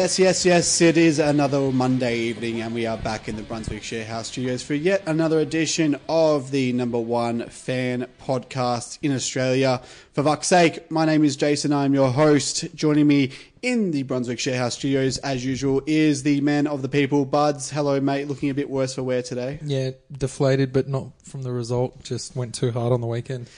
Yes, yes, yes. It is another Monday evening, and we are back in the Brunswick Sharehouse studios for yet another edition of the number one fan podcast in Australia. For fuck's sake, my name is Jason. I'm your host. Joining me in the Brunswick Sharehouse studios, as usual, is the man of the people, Buds. Hello, mate. Looking a bit worse for wear today. Yeah, deflated, but not from the result. Just went too hard on the weekend.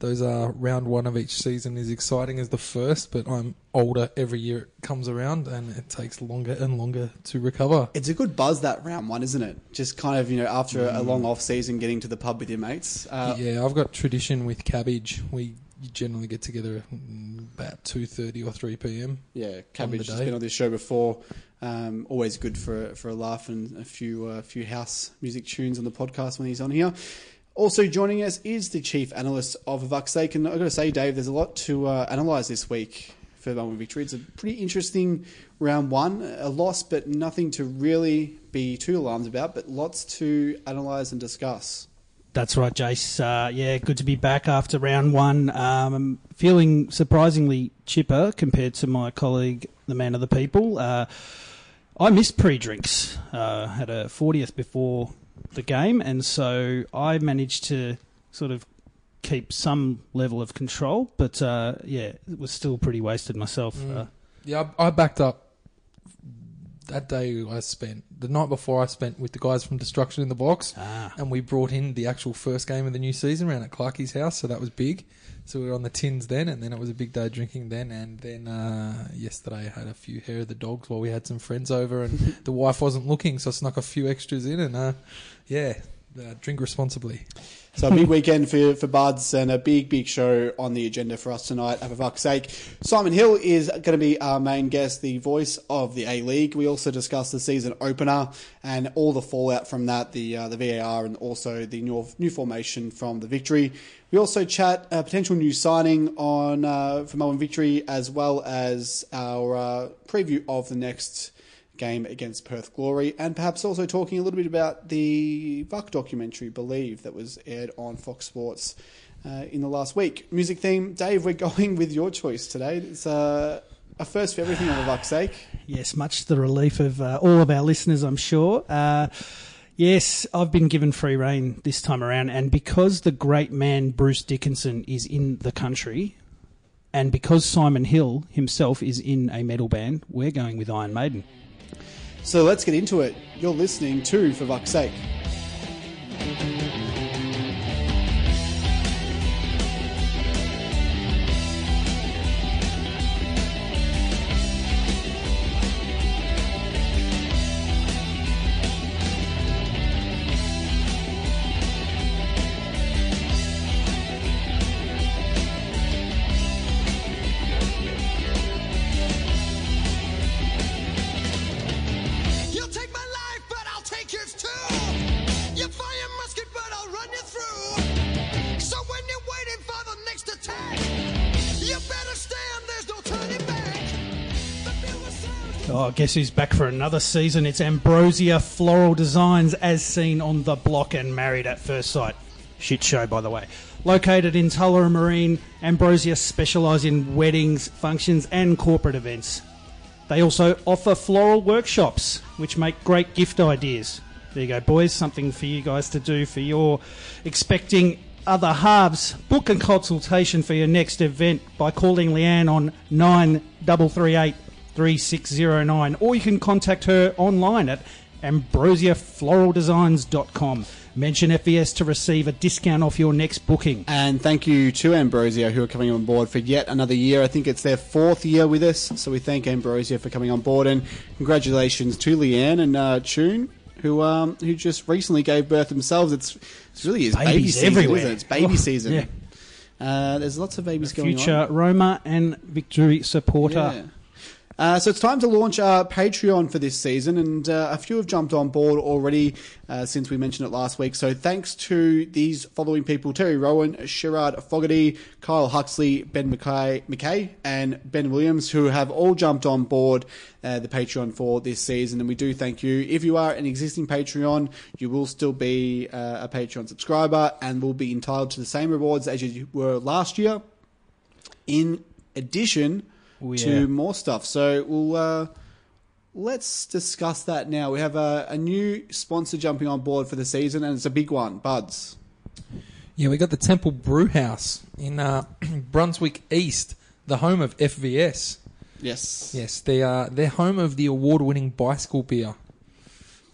Those are round one of each season is exciting as the first, but I'm older every year it comes around, and it takes longer and longer to recover. It's a good buzz that round one, isn't it? Just kind of, you know, after a long off season, getting to the pub with your mates. Uh, yeah, I've got tradition with cabbage. We generally get together mm, about two thirty or three p.m. Yeah, Cabbage has been on this show before. Um, always good for for a laugh and a few uh, few house music tunes on the podcast when he's on here. Also joining us is the chief analyst of Vuxake. And I've got to say, Dave, there's a lot to uh, analyse this week for Melbourne Victory. It's a pretty interesting round one, a loss, but nothing to really be too alarmed about, but lots to analyse and discuss. That's right, Jace. Uh, yeah, good to be back after round one. Um, feeling surprisingly chipper compared to my colleague, the man of the people. Uh, I missed pre-drinks. Uh, had a 40th before the game, and so I managed to sort of keep some level of control. But uh, yeah, it was still pretty wasted myself. Mm. Uh, Yeah, I, I backed up that day. I spent the night before. I spent with the guys from Destruction in the Box. ah, and we brought in the actual first game of the new season around at Clarkie's house, so that was big. So we were on the tins then, and then it was a big day drinking then. And then uh, yesterday I had a few hair of the dogs while we had some friends over, and the wife wasn't looking, so I snuck a few extras in, and uh, yeah, uh, drink responsibly. So a big weekend for for Buds and a big big show on the agenda for us tonight. For fuck's sake, Simon Hill is going to be our main guest, the voice of the A League. We also discuss the season opener and all the fallout from that, the uh, the VAR and also the new new formation from the Victory. We also chat a potential new signing on uh, for Melbourne Victory as well as our uh, preview of the next game against Perth Glory, and perhaps also talking a little bit about the Buck documentary, Believe, that was aired on Fox Sports uh, in the last week. Music theme, Dave, we're going with your choice today. It's uh, a first for everything the Buck's sake. Yes, much to the relief of uh, all of our listeners, I'm sure. Uh, yes, I've been given free reign this time around, and because the great man Bruce Dickinson is in the country, and because Simon Hill himself is in a metal band, we're going with Iron Maiden. So let's get into it. You're listening to For Fuck's Sake. Guess who's back for another season? It's Ambrosia Floral Designs, as seen on the block and Married at First Sight. Shit show, by the way. Located in Tullamarine, Ambrosia specialise in weddings, functions, and corporate events. They also offer floral workshops, which make great gift ideas. There you go, boys. Something for you guys to do for your expecting other halves. Book a consultation for your next event by calling Leanne on 9338 3609, or you can contact her online at ambrosiafloraldesigns.com. Mention FES to receive a discount off your next booking. And thank you to Ambrosia who are coming on board for yet another year. I think it's their fourth year with us, so we thank Ambrosia for coming on board. And congratulations to Leanne and uh, Tune, who um, who just recently gave birth themselves. It's, it's really is baby Babies season, everywhere. isn't it? It's baby Oh, season. yeah. Uh, there's lots of babies going Future on. Roma and Victory supporter. Yeah. Uh, so it's time to launch our Patreon for this season, and uh, a few have jumped on board already uh, since we mentioned it last week. So thanks to these following people Terry Rowan, Sherrod Fogarty, Kyle Huxley, Ben McKay, McKay, and Ben Williams, who have all jumped on board uh, the Patreon for this season. And we do thank you. If you are an existing Patreon, you will still be uh, a Patreon subscriber and will be entitled to the same rewards as you were last year. In addition Oh, yeah. to more stuff. So we'll uh, let's discuss that now. We have a, a new sponsor jumping on board for the season, and it's a big one, Buds. Yeah, we got the Temple Brew House in uh, Brunswick East, the home of FVS. Yes. Yes, they are they're home of the award-winning bicycle beer.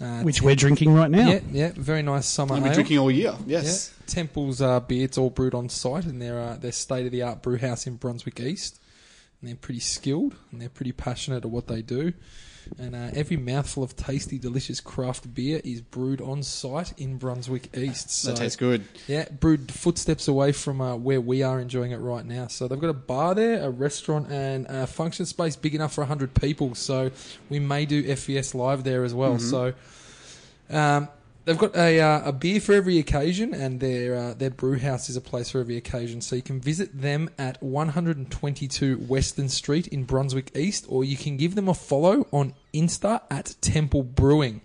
Uh, Which Tem- we're drinking right now. yeah, yeah, very nice summer I've ale. drinking all year. Yeah, Yes. Temple's uh, beer, it's all brewed on site in their uh, their state of the art brew house in Brunswick East. And they're pretty skilled and they're pretty passionate at what they do. And uh, every mouthful of tasty, delicious craft beer is brewed on site in Brunswick East. So, that tastes good. Yeah, brewed footsteps away from uh, where we are enjoying it right now. So they've got a bar there, a restaurant, and a function space big enough for 100 people. So we may do FES live there as well. So um, they've got a, uh, a beer for every occasion, and their uh, their brew house is a place for every occasion. So you can visit them at 122 Weston Street in Brunswick East, or you can give them a follow on Insta at Temple Brewing.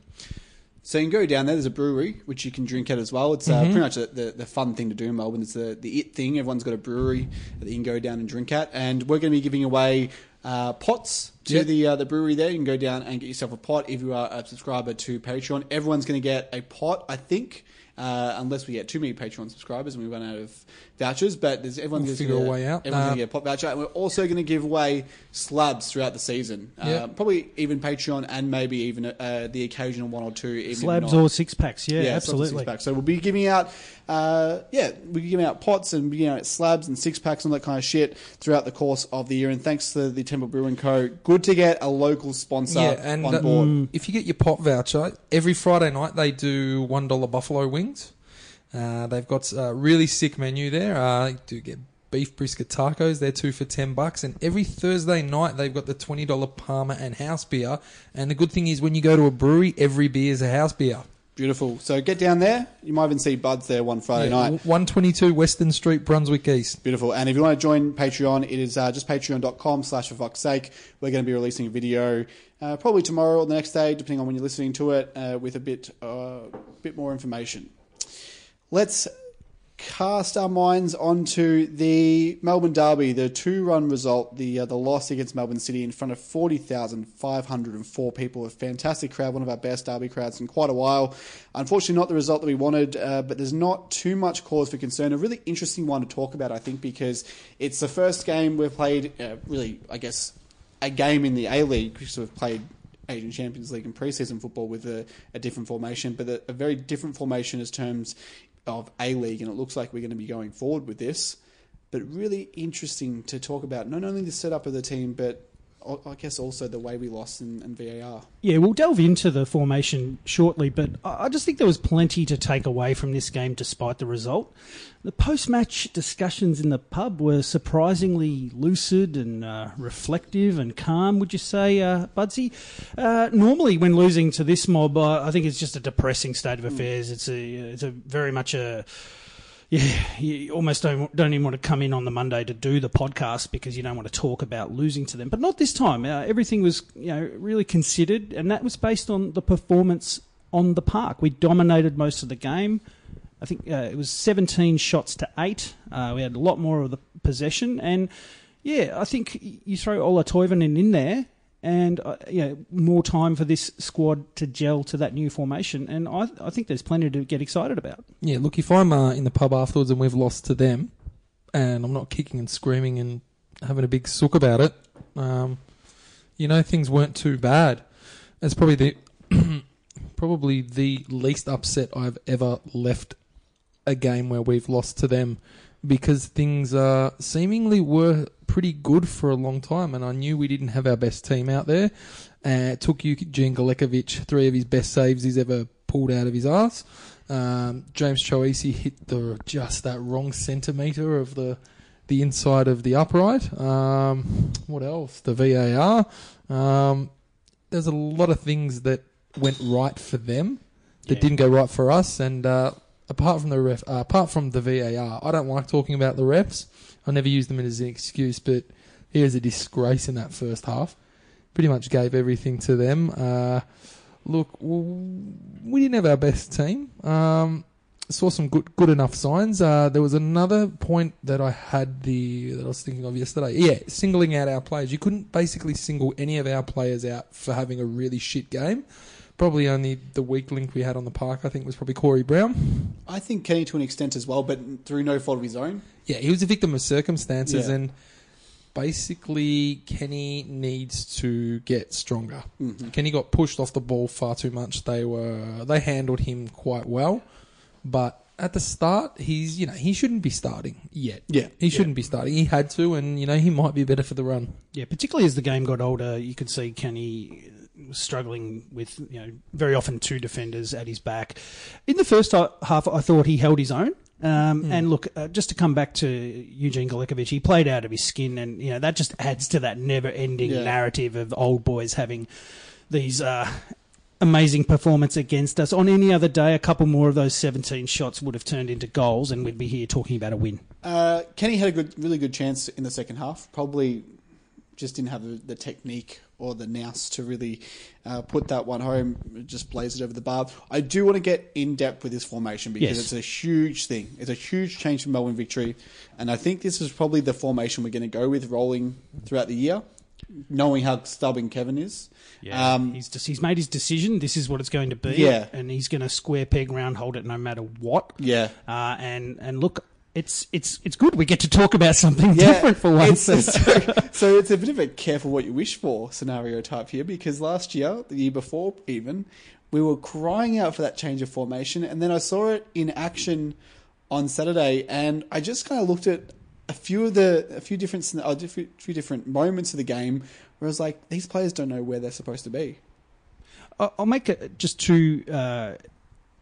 So you can go down there. There's a brewery which you can drink at as well. It's uh, Mm-hmm. pretty much the, the, the fun thing to do in Melbourne. It's the, the it thing. Everyone's got a brewery that you can go down and drink at. And we're going to be giving away uh, pots to Yep. the uh, the brewery there. You can go down and get yourself a pot if you are a subscriber to Patreon. Everyone's going to get a pot, I think. Uh, unless we get too many Patreon subscribers and we run out of vouchers, but there's everyone's We'll gonna figure a way out. Everyone's Uh, going to get a pot voucher, and we're also going to give away slabs throughout the season. Uh, Yeah. probably even Patreon and maybe even uh, the occasional one or two. Even Slabs or six packs. Yeah, Yeah, absolutely. six packs. So we'll be giving out, uh, yeah, be giving out pots and giving out slabs and six packs and all that kind of shit throughout the course of the year. And thanks to the Temple Brewing Co. Good to get a local sponsor Yeah, and on board. if you get your pot voucher, every Friday night they do one dollar buffalo wings. Uh, they've got a really sick menu there. Uh, you do get beef brisket tacos. They're two for ten bucks. And every Thursday night they've got the twenty dollar Palmer and house beer. And the good thing is when you go to a brewery, every beer is a house beer. Beautiful. So get down there. You might even see Buds there one Friday night. One twenty two Weston Street, Brunswick East. Beautiful. And if you want to join Patreon, it is uh, just patreon.com slash for fuck's sake. We're going to be releasing a video uh, probably tomorrow or the next day, depending on when you're listening to it, uh, with a bit, uh, bit more information. Let's cast our minds onto the Melbourne Derby, the two-run result, the uh, the loss against Melbourne City in front of 40,504 people, a fantastic crowd, one of our best Derby crowds in quite a while. Unfortunately, not the result that we wanted, uh, but there's not too much cause for concern. A really interesting one to talk about, I think, because it's the first game we've played, uh, really, I guess, a game in the A League because we've played Asian Champions League and preseason football with a, a different formation, but a, a very different formation as terms of A League, and it looks like we're going to be going forward with this. But really interesting to talk about not only the setup of the team, but I guess also the way we lost in, in VAR. Yeah, we'll delve into the formation shortly, but I just think there was plenty to take away from this game despite the result. The post match discussions in the pub were surprisingly lucid and uh, reflective and calm, would you say, uh, Budsy? Uh, normally, when losing to this mob, I think it's just a depressing state of affairs. It's a, it's a very much a yeah, you almost don't don't even want to come in on the Monday to do the podcast because you don't want to talk about losing to them. But not this time. Uh, everything was you know really considered, and that was based on the performance on the park. We dominated most of the game. I think uh, it was 17 shots to eight. Uh, we had a lot more of the possession, and yeah, I think you throw Ola Toivonen in there, and uh, you know, more time for this squad to gel to that new formation, and I, I think there's plenty to get excited about. Yeah, look, if I'm uh, in the pub afterwards and we've lost to them, and I'm not kicking and screaming and having a big sook about it, um, you know, things weren't too bad. It's probably the probably the least upset I've ever left a game where we've lost to them because things uh, seemingly were pretty good for a long time, and I knew we didn't have our best team out there. Uh, it took Eugene Galekovic three of his best saves he's ever pulled out of his ass. Um, James Troisi hit the just that wrong centimetre of the the inside of the upright. Um, what else? The VAR. Um, there's a lot of things that went right for them that Yeah. didn't go right for us. And uh, apart from the ref, uh, apart from the VAR, I don't like talking about the refs. I never use them as an excuse, but here's a disgrace in that first half. Pretty much gave everything to them. Uh, look, we didn't have our best team. Um, saw some good good enough signs. Uh, there was another point that I had the that I was thinking of yesterday. Yeah, singling out our players. You couldn't basically single any of our players out for having a really shit game. Probably only the weak link we had on the park. I think was probably Corey Brown. I think Kenny to an extent as well, but through no fault of his own. Yeah, he was a victim of circumstances, Yeah. and basically Kenny needs to get stronger. Mm-hmm. Kenny got pushed off the ball far too much. They were they handled him quite well, but at the start, he's you know he shouldn't be starting yet. Yeah, he shouldn't be starting. He had to, and you know he might be better for the run. Yeah, particularly as the game got older, you could see Kenny was struggling with, you know, very often two defenders at his back. In the first half, I thought he held his own. Um, And look, uh, just to come back to Eugene Galekovic, he played out of his skin, and you know that just adds to that never-ending Yeah. narrative of old boys having these uh, amazing performance against us. On any other day, a couple more of those 17 shots would have turned into goals, and we'd be here talking about a win. Uh, Kenny had a good, really good chance in the second half. Probably just didn't have the, the technique or the Nouse to really uh, put that one home. Just blaze it over the bar. I do want to get in depth with this formation because Yes. it's a huge thing. It's a huge change from Melbourne victory, and I think this is probably the formation we're going to go with rolling throughout the year, knowing how stubborn Kevin is. Um, he's just, he's made his decision. This is what it's going to be. Yeah. and he's going to square peg round hold it no matter what. yeah. Uh, and and look, it's it's it's good. We get to talk about something different for once. It's, so, so it's a bit of a careful what you wish for scenario type here because last year, the year before even, we were crying out for that change of formation, and then I saw it in action on Saturday, and I just kind of looked at a few of the a few different uh, few different moments of the game where I was like, these players don't know where they're supposed to be. I'll make a, just two uh,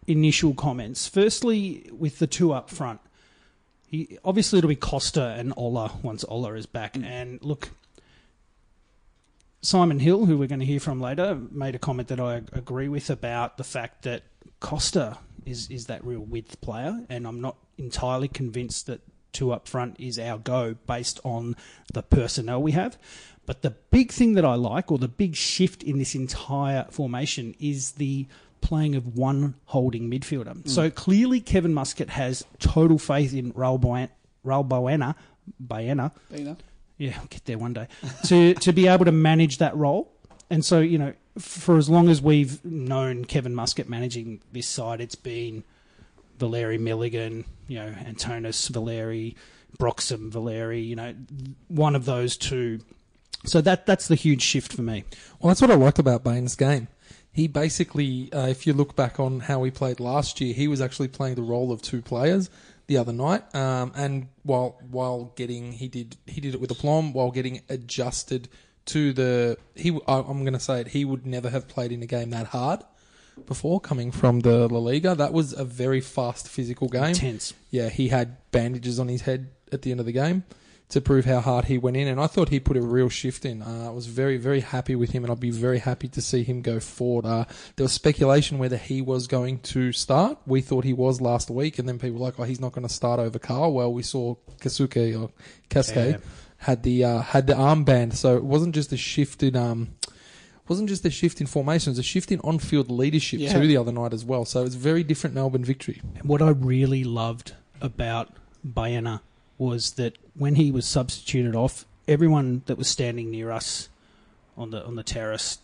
initial comments. Firstly, with the two up front, he obviously it'll be Costa and Ola once Ola is back. Mm. And look, Simon Hill, who we're going to hear from later, made a comment that I agree with about the fact that Costa is is that real width player, and I'm not entirely convinced that two up front is our go based on the personnel we have. But the big thing that I like, or the big shift in this entire formation, is the playing of one holding midfielder. Mm. So clearly, Kevin Muscat has total faith in Raul, Boen- Raul Boena, Baena, You yeah, I'll get there one day. To to be able to manage that role, and so you know, for as long as we've known Kevin Muscat managing this side, it's been Valeri Milligan, you know, Antonis Valeri, Broxham Valeri, you know, one of those two. So that that's the huge shift for me. Well, that's what I liked about Bain's game. He basically, uh, if you look back on how he played last year, he was actually playing the role of two players the other night. Um, and while while getting, he did he did it with aplomb while getting adjusted to the. He, I- I'm going to say it. He would never have played in a game that hard before coming from the La Liga. That was a very fast physical game. Intense. Yeah, he had bandages on his head at the end of the game to prove how hard he went in, and I thought he put a real shift in. Uh, I was very, very happy with him, and I'd be very happy to see him go forward. Uh, there was speculation whether he was going to start. We thought he was last week, and then people were like, "Oh, he's not going to start over Carl." Well, we saw Keisuke or Cascade Yeah. had the uh, had the armband, so it wasn't just a shift in um, wasn't just a shift in formation; it was a shift in on-field leadership Yeah. too the other night as well. So it's a very different Melbourne victory. What I really loved about Bayana was that when he was substituted off, everyone that was standing near us on the on the terrace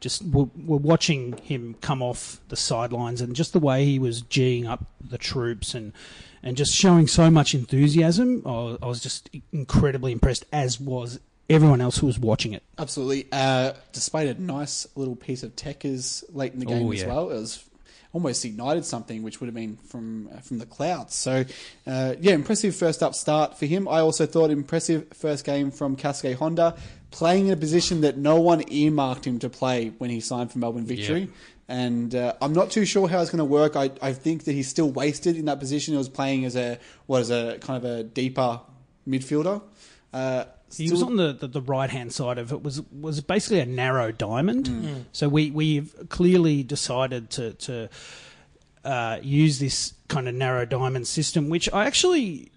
just were, were watching him come off the sidelines and just the way he was geeing up the troops and and just showing so much enthusiasm. I, I was just incredibly impressed, as was everyone else who was watching it. Absolutely. Uh, displayed a nice little piece of techers late in the game Oh, as yeah. well. It was almost ignited something, which would have been from uh, from the clouds. So, uh, yeah, impressive first up start for him. I also thought impressive first game from Cascade Honda, playing in a position that no one earmarked him to play when he signed for Melbourne Victory. And uh, I'm not too sure how it's going to work. I, I think that he's still wasted in that position. He was playing as a what is a kind of a deeper midfielder. Uh, He was on the, the, the right hand side of it was was basically a narrow diamond. Mm. So we we've clearly decided to to uh, use this kind of narrow diamond system, which I actually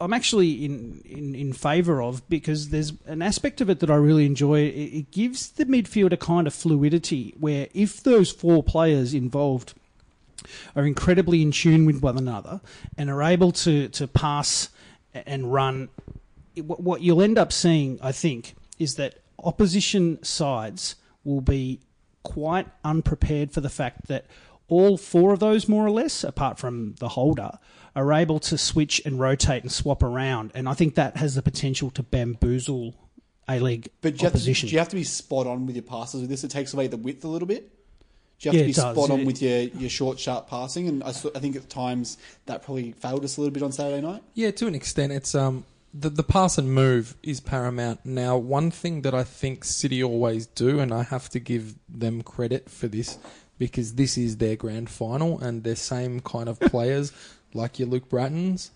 I'm actually in, in, in favour of because there's an aspect of it that I really enjoy. It, it gives the midfield a kind of fluidity where if those four players involved are incredibly in tune with one another and are able to, to pass and run, it- what what you'll end up seeing, I think, is that opposition sides will be quite unprepared for the fact that all four of those, more or less, apart from the holder, are able to switch and rotate and swap around. And I think that has the potential to bamboozle A League But do you, have to, do you have to be spot on with your passes with this? It takes away the width a little bit. Do you have Yeah, to be does, spot on yeah. with your, your short, sharp passing? And I, I think at times that probably failed us a little bit on Saturday night. Yeah, to an extent, it's um the the pass and move is paramount. Now, one thing that I think City always do, and I have to give them credit for this because this is their grand final, and their same kind of players like your Luke Brattans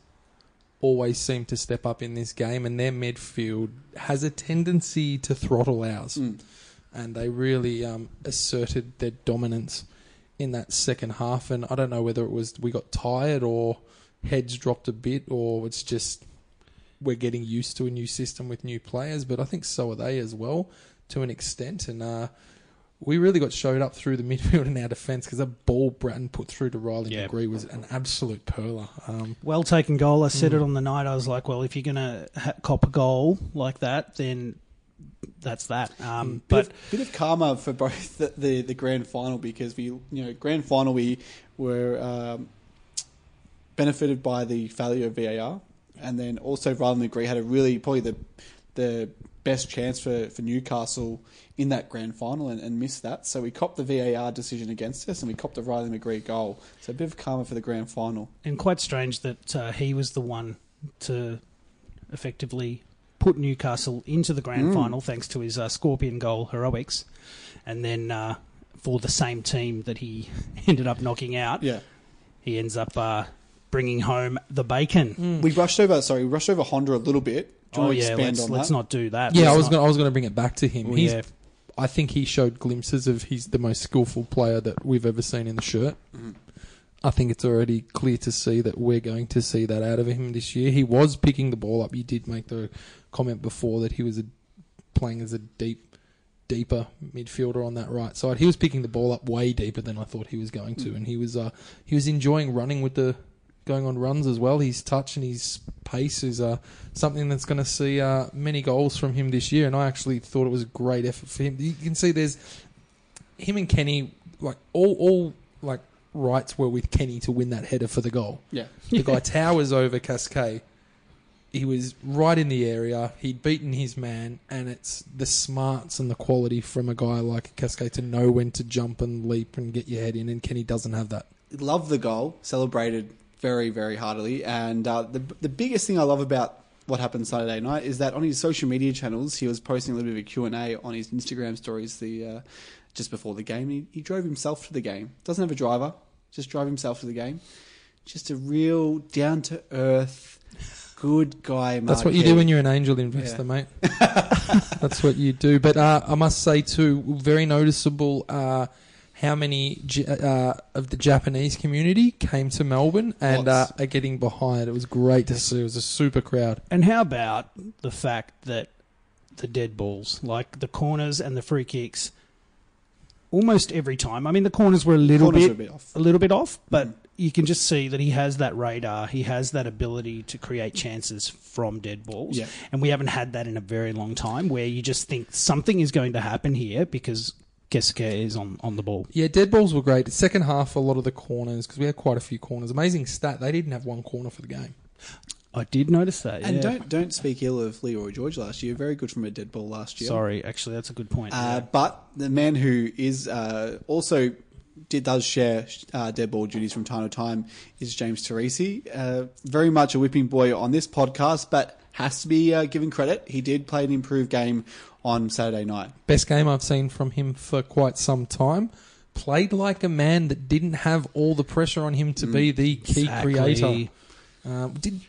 always seem to step up in this game, and their midfield has a tendency to throttle ours, and they really um, asserted their dominance in that second half. And I don't know whether it was we got tired or heads dropped a bit, or it's just we're getting used to a new system with new players. But I think so are they as well to an extent, and. Uh, we really got showed up through the midfield and our defence because that ball Brattan put through to Riley Yeah. McGree was an absolute perler. Um, well taken goal. I said it on the night. I was like, well, if you're going to ha- cop a goal like that, then that's that. Um, Bit, but of, bit of karma for both the, the, the grand final because we, you know, grand final we were um, benefited by the failure of VAR, and then also Riley McGree had a really probably the the best chance for, for Newcastle in that grand final and, and missed that. So we copped the VAR decision against us, and we copped the Riley McGree goal. So a bit of karma for the grand final. and quite strange that uh, he was the one to effectively put Newcastle into the grand final thanks to his uh, Scorpion goal heroics, and then uh, for the same team that he ended up knocking out, Yeah. he ends up uh, bringing home the bacon. We rushed over. Sorry, we rushed over Honda a little bit. Do you Oh want to yeah, expand let's, on let's that? not do that. Yeah, I Let's was not- gonna, I was going to bring it back to him. Well, He's, yeah. I think he showed glimpses of he's the most skillful player that we've ever seen in the shirt. I think it's already clear to see that we're going to see that out of him this year. He was picking the ball up. You did make the comment before that he was a, playing as a deep, deeper midfielder on that right side. He was picking the ball up way deeper than I thought he was going to, and he was uh, he was enjoying running with the going on runs as well. His touch and his pace is uh, something that's going to see uh, many goals from him this year. And I actually thought it was a great effort for him. You can see there's him and Kenny like all all like rights were with Kenny to win that header for the goal. Yeah. The guy towers over Cascade. He was right in the area. He'd beaten his man, and it's the smarts and the quality from a guy like Cascade to know when to jump and leap and get your head in. And Kenny doesn't have that. love the goal, celebrated very, very heartily. And uh, the the biggest thing I love about what happened Saturday night is that on his social media channels, he was posting a little bit of Q and A on his Instagram stories the uh, just before the game. He, he drove himself to the game. Doesn't have a driver, just drive himself to the game. Just a real down to earth, good guy. That's what you do when you're an angel investor, Yeah. mate. That's what you do. But uh, I must say too, very noticeable uh, how many uh, of the Japanese community came to Melbourne and uh, are getting behind. It was great to see. It was a super crowd. And how about the fact that the dead balls, like the corners and the free kicks, almost every time. I mean, the corners were a little Corners bit, a bit off. a little bit off, but you can just see that he has that radar. He has that ability to create chances from dead balls, Yeah. and we haven't had that in a very long time. Where you just think something is going to happen here because Keisuke is on on the ball. Yeah, dead balls were great. Second half, a lot of the corners because we had quite a few corners. Amazing stat. They didn't have one corner for the game. I did notice that. And yeah. don't don't speak ill of Leroy George last year. Very good from a dead ball last year. Sorry, actually, that's a good point. Uh, but the man who is uh, also did, does share uh, dead ball duties from time to time is James Troisi. Uh, very much a whipping boy on this podcast, but has to be uh, given credit. He did play an improved game on Saturday night. Best game I've seen from him for quite some time. Played like a man that didn't have all the pressure on him to be the key Exactly. creator. Um, did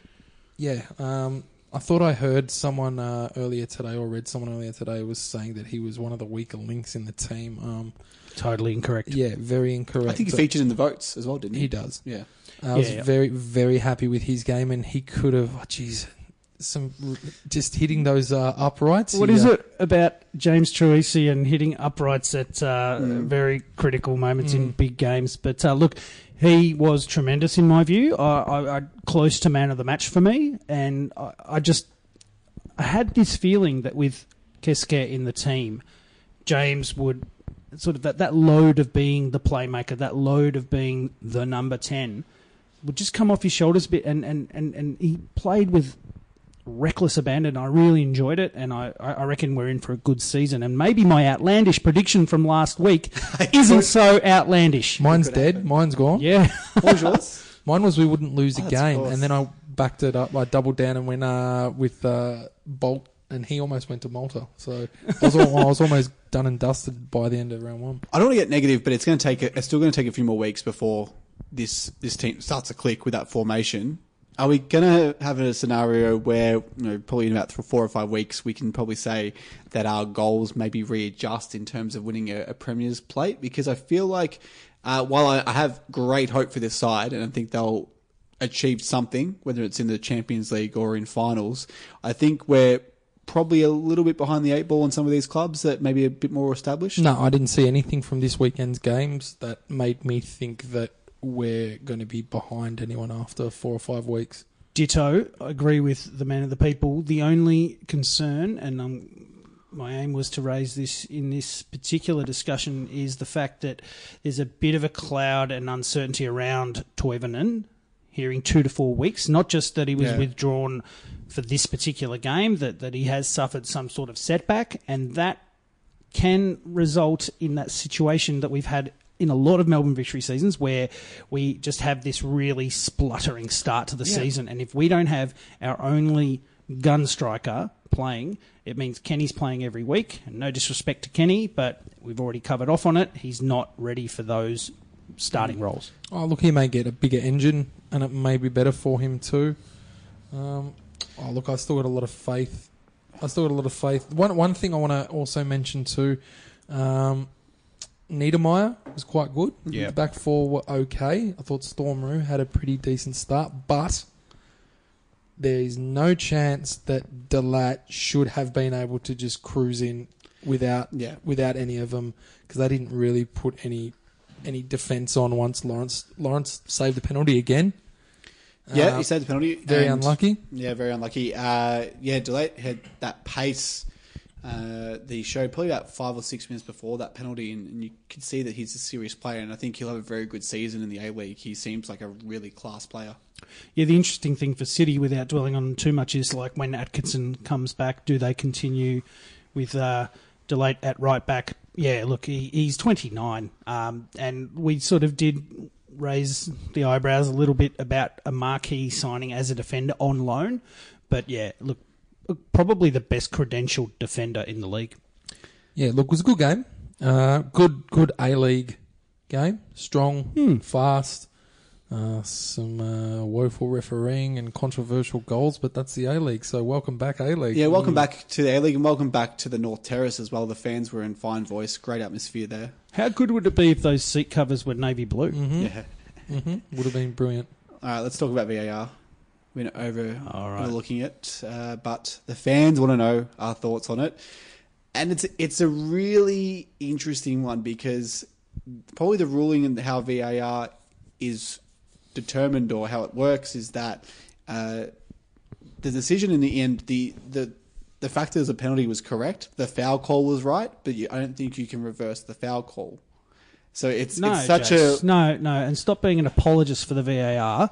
yeah. Um, I thought I heard someone uh, earlier today, or read someone earlier today, was saying that he was one of the weaker links in the team. Um, Totally incorrect. yeah, very incorrect. I think he featured in the votes as well, didn't he? He does. Yeah. I was Yeah, yeah. very, very happy with his game, and he could have. Oh, jeez, some just hitting those uh, uprights. What he, is uh, it about James Troisi and hitting uprights at uh, very critical moments in big games? But uh, look, he was tremendous in my view. I, I, I close to man of the match for me, and I, I just I had this feeling that with Keske in the team, James would sort of that, that load of being the playmaker, that load of being the number ten, would just come off his shoulders a bit, and and, and, and he played with reckless abandon. I really enjoyed it, and I, I I reckon we're in for a good season. And maybe my outlandish prediction from last week isn't so outlandish. Mine's dead. Mine's gone. Yeah, What was yours? Mine was we wouldn't lose a Oh, that's game, close. and then I backed it up. I doubled down and went uh, with uh, Bolt, and he almost went to Malta. So I was, al- I was almost done and dusted by the end of round one. I don't want to get negative, but it's going to take. A, it's still going to take a few more weeks before this this team starts to click with that formation. Are we going to have a scenario where, you know, probably in about four or five weeks, we can probably say that our goals maybe readjust in terms of winning a, a Premier's plate? Because I feel like, uh, while I, I have great hope for this side, and I think they'll achieve something, whether it's in the Champions League or in finals, I think we're probably a little bit behind the eight ball in some of these clubs that maybe a bit more established. No, I didn't see anything from this weekend's games that made me think that we're going to be behind anyone after four or five weeks. ditto. I agree with the man of the people. The only concern, and um, my aim was to raise this in this particular discussion, is the fact that there's a bit of a cloud and uncertainty around Toivonen. Hearing two to four weeks, not just that he was Yeah. withdrawn for this particular game, that, that he has suffered some sort of setback, and that can result in that situation that we've had in a lot of Melbourne victory seasons where we just have this really spluttering start to the season. And if we don't have our only gun striker playing, it means Kenny's playing every week. And no disrespect to Kenny, but we've already covered off on it. He's not ready for those starting roles. Oh, look, he may get a bigger engine, and it may be better for him too. Um, oh, look, I still got a lot of faith. I still got a lot of faith. One one thing I want to also mention too, um, Niedermeyer was quite good. Yeah. The back four were okay. I thought Storm Roux had a pretty decent start, but there is no chance that Delat should have been able to just cruise in without Yeah. without any of them because they didn't really put any any defence on once Lawrence Lawrence saved the penalty again. Yeah, Uh, he saved the penalty. very unlucky. Yeah, very unlucky. Uh, yeah, Delate had that pace. Uh, that he probably about five or six minutes before that penalty, and, and you can see that he's a serious player. And I think he'll have a very good season in the A League. He seems like a really class player. Yeah, the interesting thing for City, without dwelling on too much, is like when Atkinson comes back, do they continue with uh, Delate at right back? Yeah, look, he, he's 29, um, and we sort of did raise the eyebrows a little bit about a marquee signing as a defender on loan, but yeah, look, probably the best credentialed defender in the league. Yeah, look, it was a good game. Uh, good, good A League game. Strong, Hmm. fast. Uh, some uh, woeful refereeing and controversial goals, but that's the A League. So welcome back, A League. Yeah, welcome back to the A League, and welcome back to the North Terrace as well. The fans were in fine voice, great atmosphere there. How good would it be if those seat covers were navy blue? Yeah. hmm Would have been brilliant. All right, let's talk about VAR. We're over right. overlooking it, uh, but the fans want to know our thoughts on it, and it's it's a really interesting one because probably the ruling and how VAR is determined or how it works is that uh, the decision in the end, the the the fact that the penalty was correct, the foul call was right, but you, I don't think you can reverse the foul call. So it's No, it's such Jace. a no, no, and stop being an apologist for the VAR,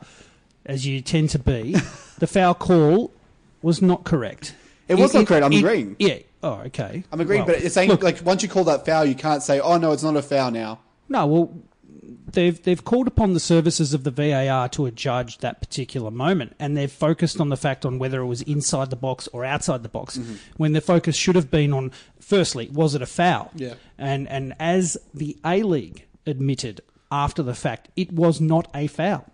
as you tend to be. the foul call was not correct. It was not correct, I'm agreeing. Yeah. Oh, okay. I'm agreeing, Well, but it's saying look, like once you call that foul, you can't say, "Oh no, it's not a foul now." no. Well, they've they've called upon the services of the VAR to adjudge that particular moment, and they've focused on the fact on whether it was inside the box or outside the box, Mm-hmm. when the focus should have been on firstly, was it a foul? Yeah. And and as the A League admitted after the fact, it was not a foul.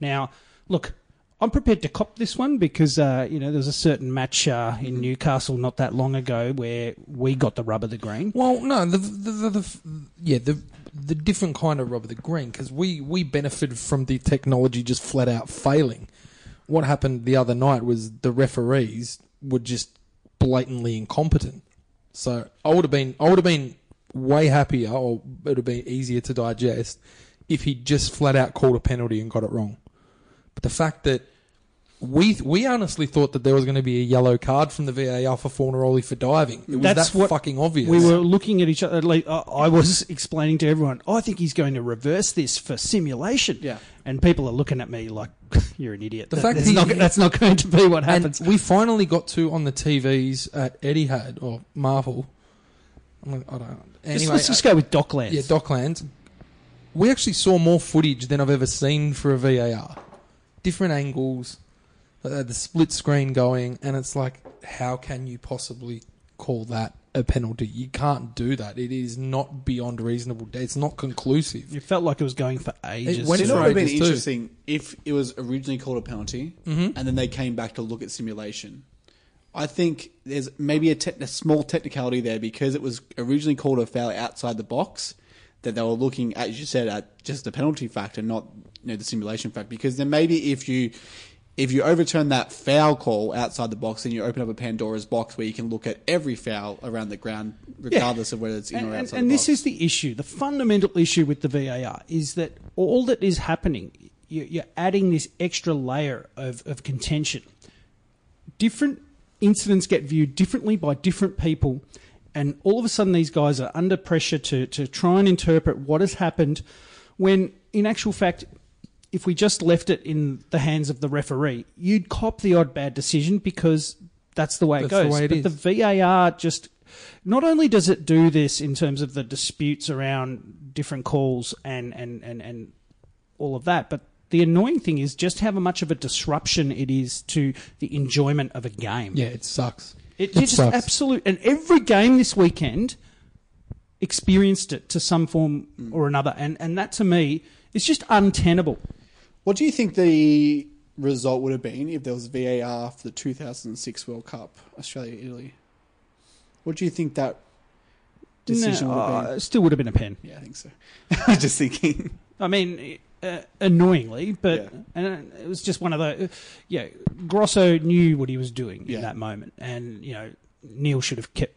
Now, look, I'm prepared to cop this one because uh, you know there's a certain match uh, in Newcastle not that long ago where we got the rub of the green. Well, no, the the, the, the yeah the the different kind of rubber, the green, because we we benefited from the technology just flat out failing. What happened the other night was the referees were just blatantly incompetent. So I would have been I would have been way happier, or it would have been easier to digest if he just flat out called a penalty and got it wrong. But the fact that we we honestly thought that there was going to be a yellow card from the VAR for Fornaroli for diving. It was That's that what fucking obvious. We were looking at each other. Like, uh, I was explaining to everyone, I think he's going to reverse this for simulation. Yeah. And people are looking at me like, you're an idiot. The That- fact that's, he- not, that's not going to be what happens. we finally got to on the TVs at Etihad or Marvel. Like, I don't. know. Just- Anyway, let's just go with Docklands. yeah, Docklands. We actually saw more footage than I've ever seen for a VAR. Different angles, uh, the split screen going, and it's like, how can you possibly call that a penalty? You can't do that. It is not beyond reasonable. doubt. It's not conclusive. It felt like it was going for ages. went Do you know for what would have been ages too. interesting if it was originally called a penalty Mm-hmm. and then they came back to look at simulation? I think there's maybe a, te- a small technicality there because it was originally called a foul outside the box that they were looking, as you said, at just the penalty factor, not you know the simulation fact Because then maybe if you if you overturn that foul call outside the box, then you open up a Pandora's box where you can look at every foul around the ground, regardless of whether it's in and, or and- outside and the this box. is the issue. The fundamental issue with the VAR is that all that is happening, you- you're adding this extra layer of, of contention. Different incidents get viewed differently by different people, and all of a sudden these guys are under pressure to, to try and interpret what has happened when, in actual fact, if we just left it in the hands of the referee, you'd cop the odd bad decision because that's the way it That's the goes. way it but is. the VAR just not only does it do this in terms of the disputes around different calls and and and, and all of that, but the annoying thing is just how much of a disruption it is to the enjoyment of a game. Yeah, it sucks. It, It it just sucks. absolute and every game this weekend experienced it to some form or another, and and that to me is just untenable. What do you think the result would have been if there was VAR for the 2006 World Cup, Australia Italy? What do you think that decision No, would have uh, been? still would have been a pen. Yeah, I think so. I just thinking. I mean, uh, annoyingly, but Yeah. and uh, it was just one of the. Yeah, Grosso knew what he was doing Yeah. in that moment, and you know Neil should have kept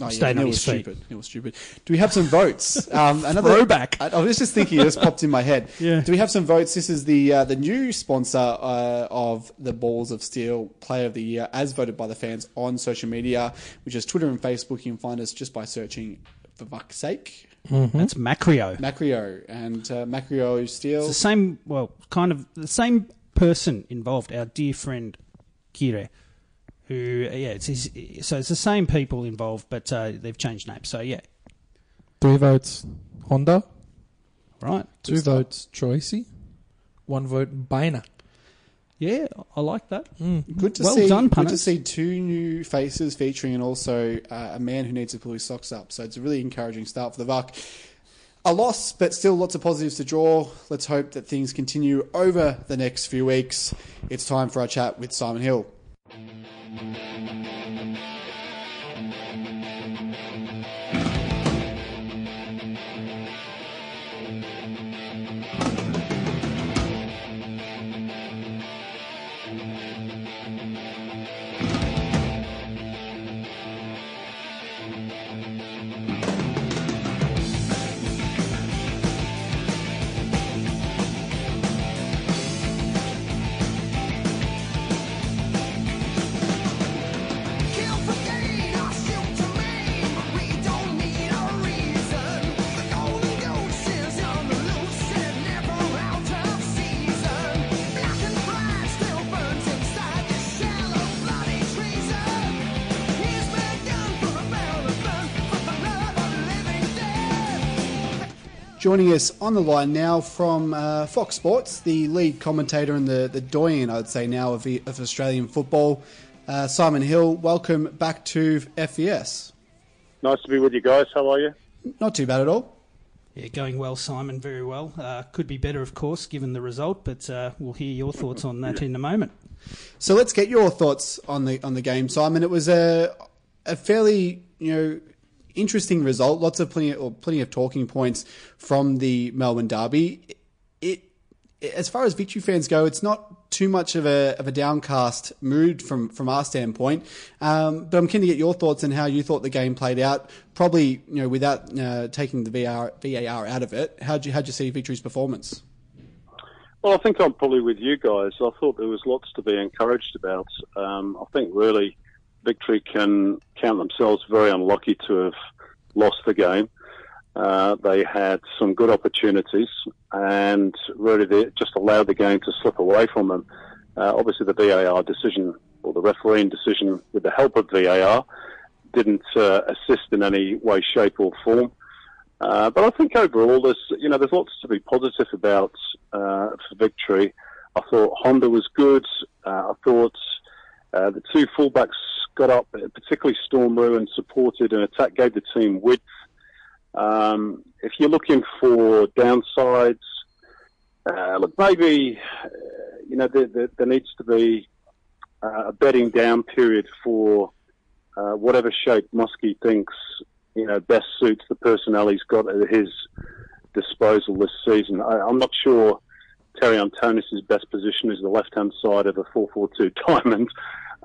Oh, yeah, staying Neil on was his feet. stupid. Neil was stupid. Do we have some votes? Um, another Throwback. I, I was just thinking. It just popped in my head. Yeah. Do we have some votes? This is the uh, the new sponsor uh, of the Balls of Steel Player of the Year, as voted by the fans on social media, which is Twitter and Facebook. You can find us just by searching for fuck's sake That's Macrio. Macrio and uh, Macrio Steel. It's the same. Well, kind of the same person involved. Our dear friend Kire, who yeah, it's his, so it's the same people involved, but uh, they've changed names. So yeah, Three votes Honda, right. two votes Troisi, one vote Bainer. Yeah, I like that. Good to Well see. done, good to see two new faces featuring, and also uh, a man who needs to pull his socks up. So it's a really encouraging start for the Vuck. A loss, but still lots of positives to draw. Let's hope that things continue over the next few weeks. It's time for our chat with Simon Hill. Joining us on the line now from uh, Fox Sports, the lead commentator and the, the doyen, I'd say now, of, of Australian football, uh, Simon Hill. Welcome back to FES. Nice to be with you guys. How are you? Not too bad at all. Yeah, going well, Simon. Very well. Uh, could be better, of course, given the result, but uh, we'll hear your thoughts on that in a moment. So let's get your thoughts on the on the game, Simon. It was a a fairly you know interesting result. Lots of plenty or plenty of talking points from the Melbourne Derby. It, as far as victory fans go, it's not too much of a of a downcast mood from from our standpoint. Um, but I'm keen to get your thoughts on how you thought the game played out. Probably you know without uh, taking the VR, VAR out of it. How'd you how'd you see Victory's performance? Well, I think I'm probably with you guys. I thought there was lots to be encouraged about. Um, I think really Victory can count themselves very unlucky to have lost the game. Uh, they had some good opportunities and really they just allowed the game to slip away from them. Uh, obviously, the VAR decision or the refereeing decision, with the help of VAR, didn't uh, assist in any way, shape, or form. Uh, but I think overall, there's you know there's lots to be positive about uh, for victory. I thought Honda was good. Uh, I thought uh, the two fullbacks got up, particularly Storm and supported an attack, gave the team width. Um, if you're looking for downsides, uh, look, maybe uh, you know there, there, there needs to be uh, a bedding down period for uh, whatever shape Muskie thinks you know best suits the personnel he's got at his disposal this season. I, I'm not sure Terry Antonis' best position is the left-hand side of a 4-4-2 diamond,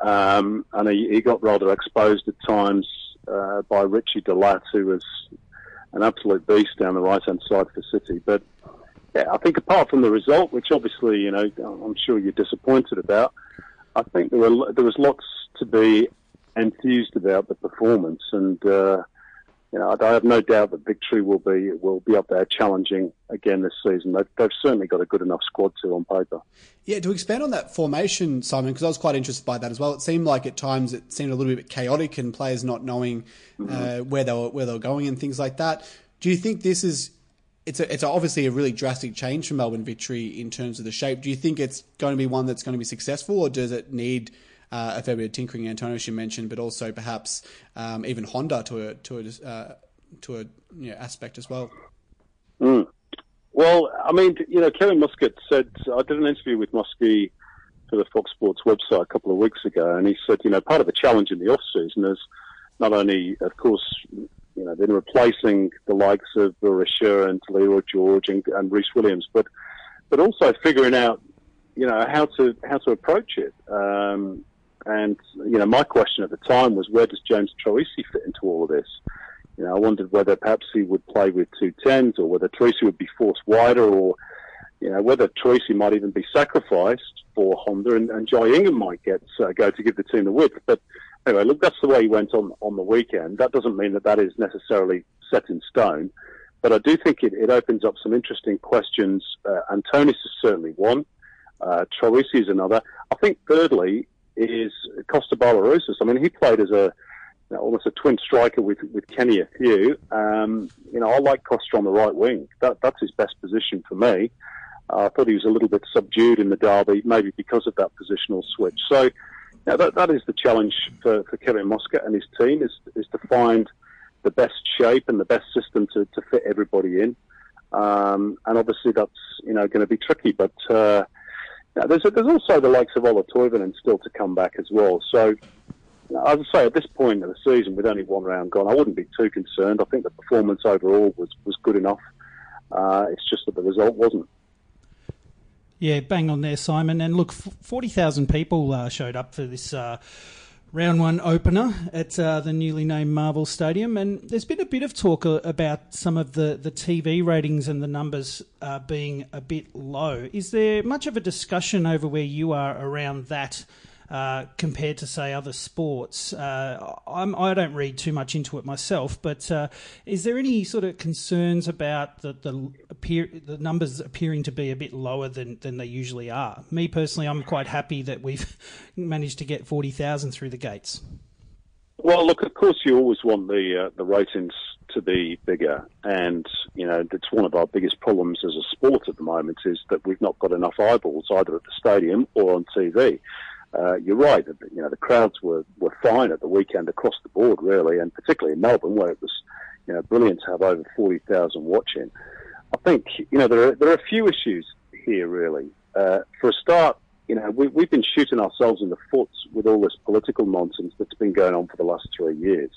um, and he, he got rather exposed at times uh, by Ritchie De Laet, who was an absolute beast down the right-hand side for City. But yeah, I think apart from the result, which obviously you know I'm sure you're disappointed about, I think there were there was lots to be enthused about the performance, and uh, you know I have no doubt that victory will be will be up there challenging again this season. They've, they've certainly got a good enough squad to on paper. Yeah, to expand on that formation, Simon, because I was quite interested by that as well. It seemed like at times it seemed a little bit chaotic and players not knowing uh, where they were where they were going and things like that. Do you think this is it's a, it's obviously a really drastic change for Melbourne victory in terms of the shape. Do you think it's going to be one that's going to be successful, or does it need uh, of tinkering? Antonis, as you mentioned, but also perhaps um, even Honda to a to a uh, to a you know, aspect as well. Mm. Well, I mean, you know, Kevin Muscat said I did an interview with Muskie for the Fox Sports website a couple of weeks ago, and he said, you know, part of the challenge in the off season is not only, of course, you know, then replacing the likes of Berisha and Leroy George and, and Rhys Williams, but but also figuring out, you know, how to how to approach it. Um, and you know, my question at the time was, where does James Troisi fit into all of this? You know, I wondered whether perhaps he would play with two tens, or whether Troisi would be forced wider, or you know, whether Troisi might even be sacrificed for Honda, and, and Jai Ingham might get uh, go to give the team the width, but anyway, look, that's the way he went on on the weekend. That doesn't mean that that is necessarily set in stone, but I do think it, it opens up some interesting questions. Uh, Antonis is certainly one. Uh, Troisi is another. I think thirdly is Kosta Barbarouses. I mean, he played as a you know, almost a twin striker with with Kenny Athiu. Um, you know, I like Kosta on the right wing. That that's his best position for me. Uh, I thought he was a little bit subdued in the derby, maybe because of that positional switch. So now that, that is the challenge for, for Kevin Muscat and his team is, is to find the best shape and the best system to, to fit everybody in. Um, and obviously that's, you know, going to be tricky, but, uh, now there's, there's also the likes of Ola Toivonen still to come back as well. So, as I say, at this point of the season, with only one round gone, I wouldn't be too concerned. I think the performance overall was, was good enough. Uh, it's just that the result wasn't. Yeah, bang on there, Simon. And look, 40,000 people uh, showed up for this uh, round one opener at uh, the newly named Marvel Stadium. And there's been a bit of talk uh, about some of the, the TV ratings and the numbers uh, being a bit low. Is there much of a discussion over where you are around that? Uh, compared to say other sports, uh, I'm, I don't read too much into it myself. But uh, is there any sort of concerns about the the, appear, the numbers appearing to be a bit lower than, than they usually are? Me personally, I'm quite happy that we've managed to get forty thousand through the gates. Well, look, of course, you always want the uh, the ratings to be bigger, and you know that's one of our biggest problems as a sport at the moment is that we've not got enough eyeballs either at the stadium or on TV. Uh, you're right. You know the crowds were, were fine at the weekend across the board, really, and particularly in Melbourne, where it was you know, brilliant to have over 40,000 watching. I think, you know, there are, there are a few issues here, really. Uh, for a start, you know, we, we've been shooting ourselves in the foot with all this political nonsense that's been going on for the last three years.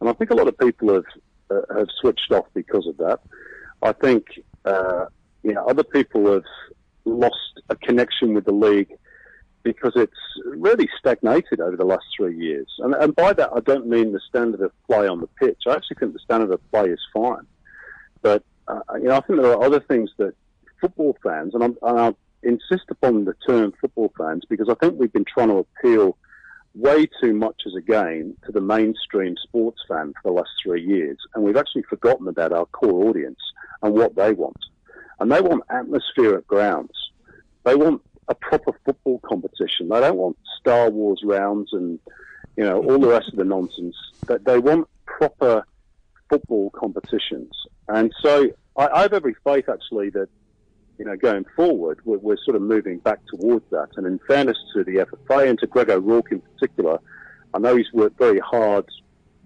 And I think a lot of people have, uh, have switched off because of that. I think, uh, you know, other people have lost a connection with the league because it's really stagnated over the last three years. And, and by that, I don't mean the standard of play on the pitch. I actually think the standard of play is fine. But, uh, you know, I think there are other things that football fans, and, I'm, and I insist upon the term football fans because I think we've been trying to appeal way too much as a game to the mainstream sports fan for the last three years. And we've actually forgotten about our core audience and what they want. And they want atmosphere at grounds. They want a proper football competition. They don't want Star Wars rounds and you know all the rest of the nonsense. They, they want proper football competitions. And so I, I have every faith actually that you know going forward we're, we're sort of moving back towards that. And in fairness to the FFA and to Greg O'Rourke in particular, I know he's worked very hard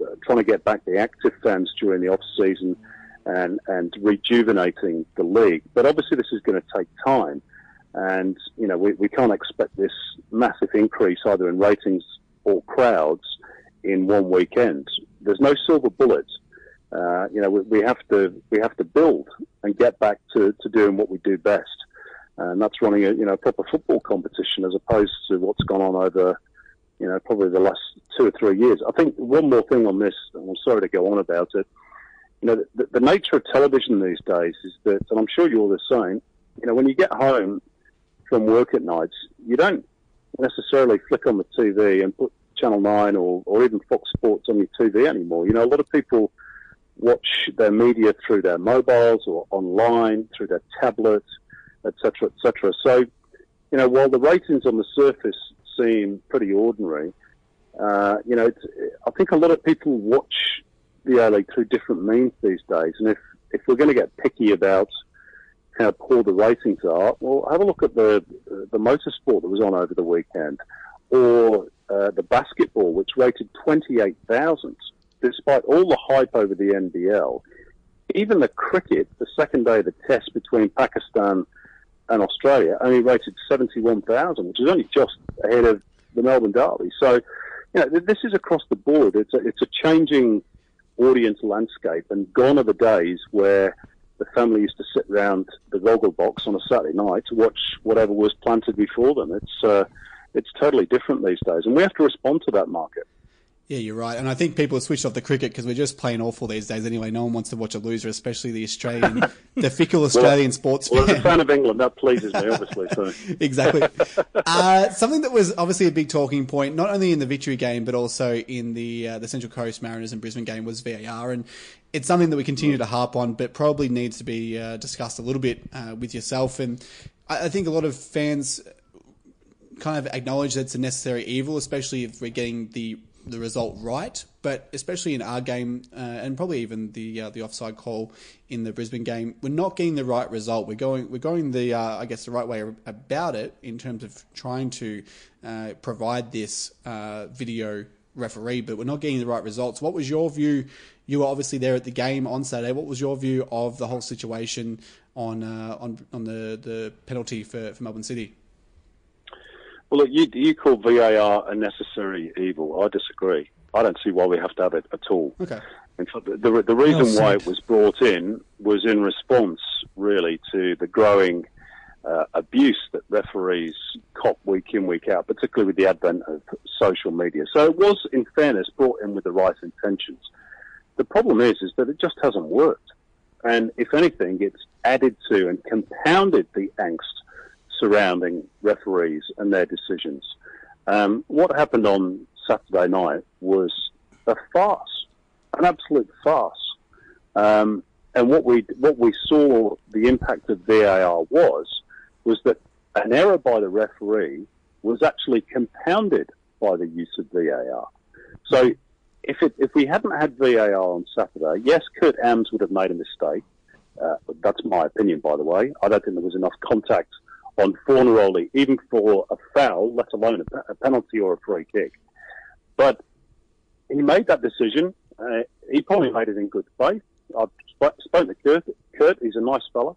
uh, trying to get back the active fans during the off season and and rejuvenating the league. But obviously this is going to take time. And, you know, we, we can't expect this massive increase either in ratings or crowds in one weekend. There's no silver bullet. Uh, you know, we, we have to we have to build and get back to, to doing what we do best, and that's running a you know proper football competition as opposed to what's gone on over you know probably the last two or three years. I think one more thing on this, and I'm sorry to go on about it. You know, the, the nature of television these days is that, and I'm sure you're the same. You know, when you get home from work at nights, you don't necessarily flick on the TV and put Channel 9 or, or even Fox Sports on your TV anymore. You know, a lot of people watch their media through their mobiles or online, through their tablets, etc., etc. So, you know, while the ratings on the surface seem pretty ordinary, uh, you know, I think a lot of people watch the A League through different means these days. And if, if we're going to get picky about how poor the ratings are, well, have a look at the the motorsport that was on over the weekend, or uh, the basketball, which rated twenty eight thousand, despite all the hype over the NBL. Even the cricket, the second day of the test between Pakistan and Australia, only rated seventy one thousand, which is only just ahead of the Melbourne Derby. So, you know, this is across the board. It's a, it's a changing audience landscape, and gone are the days where the family used to sit around the goggle box on a Saturday night to watch whatever was planted before them. It's uh, it's totally different these days, and we have to respond to that market. Yeah, you're right. And I think people have switched off the cricket because we're just playing awful these days anyway. No one wants to watch a loser, especially the Australian, the fickle Australian sports Well, as a fan. fan of England, that pleases me, obviously. So. exactly. Uh, something that was obviously a big talking point, not only in the victory game but also in the uh, the Central Coast Mariners and Brisbane game, was VAR, and it's something that we continue to harp on, but probably needs to be uh, discussed a little bit uh, with yourself. And I, I think a lot of fans kind of acknowledge that it's a necessary evil, especially if we're getting the the result right. But especially in our game, uh, and probably even the uh, the offside call in the Brisbane game, we're not getting the right result. We're going we're going the uh, I guess the right way about it in terms of trying to uh, provide this video referee, but we're not getting the right results. What was your view? You were obviously there at the game on Saturday. What was your view of the whole situation on uh, on on the, the penalty for, for Melbourne City? Well, look, you, you call VAR a necessary evil. I disagree. I don't see why we have to have it at all. Okay. In fact, the, the, the reason Well why it was brought in was in response, really, to the growing uh, abuse that referees cop week in, week out, particularly with the advent of social media. So it was, in fairness, brought in with the right intentions. The problem is, is that it just hasn't worked. And if anything, it's added to and compounded the angst surrounding referees and their decisions. Um, what happened on Saturday night was a farce, an absolute farce. Um, and what we what we saw the impact of VAR was was that an error by the referee was actually compounded by the use of VAR. So if it, if we hadn't had VAR on Saturday, yes, Kurt Ams would have made a mistake. Uh, that's my opinion, by the way. I don't think there was enough contact on Fornaroli, even for a foul, let alone a, a penalty or a free kick. But he made that decision, Uh, he probably made it in good faith. I spoke, spoke to Kurt. Kurt, he's a nice fella.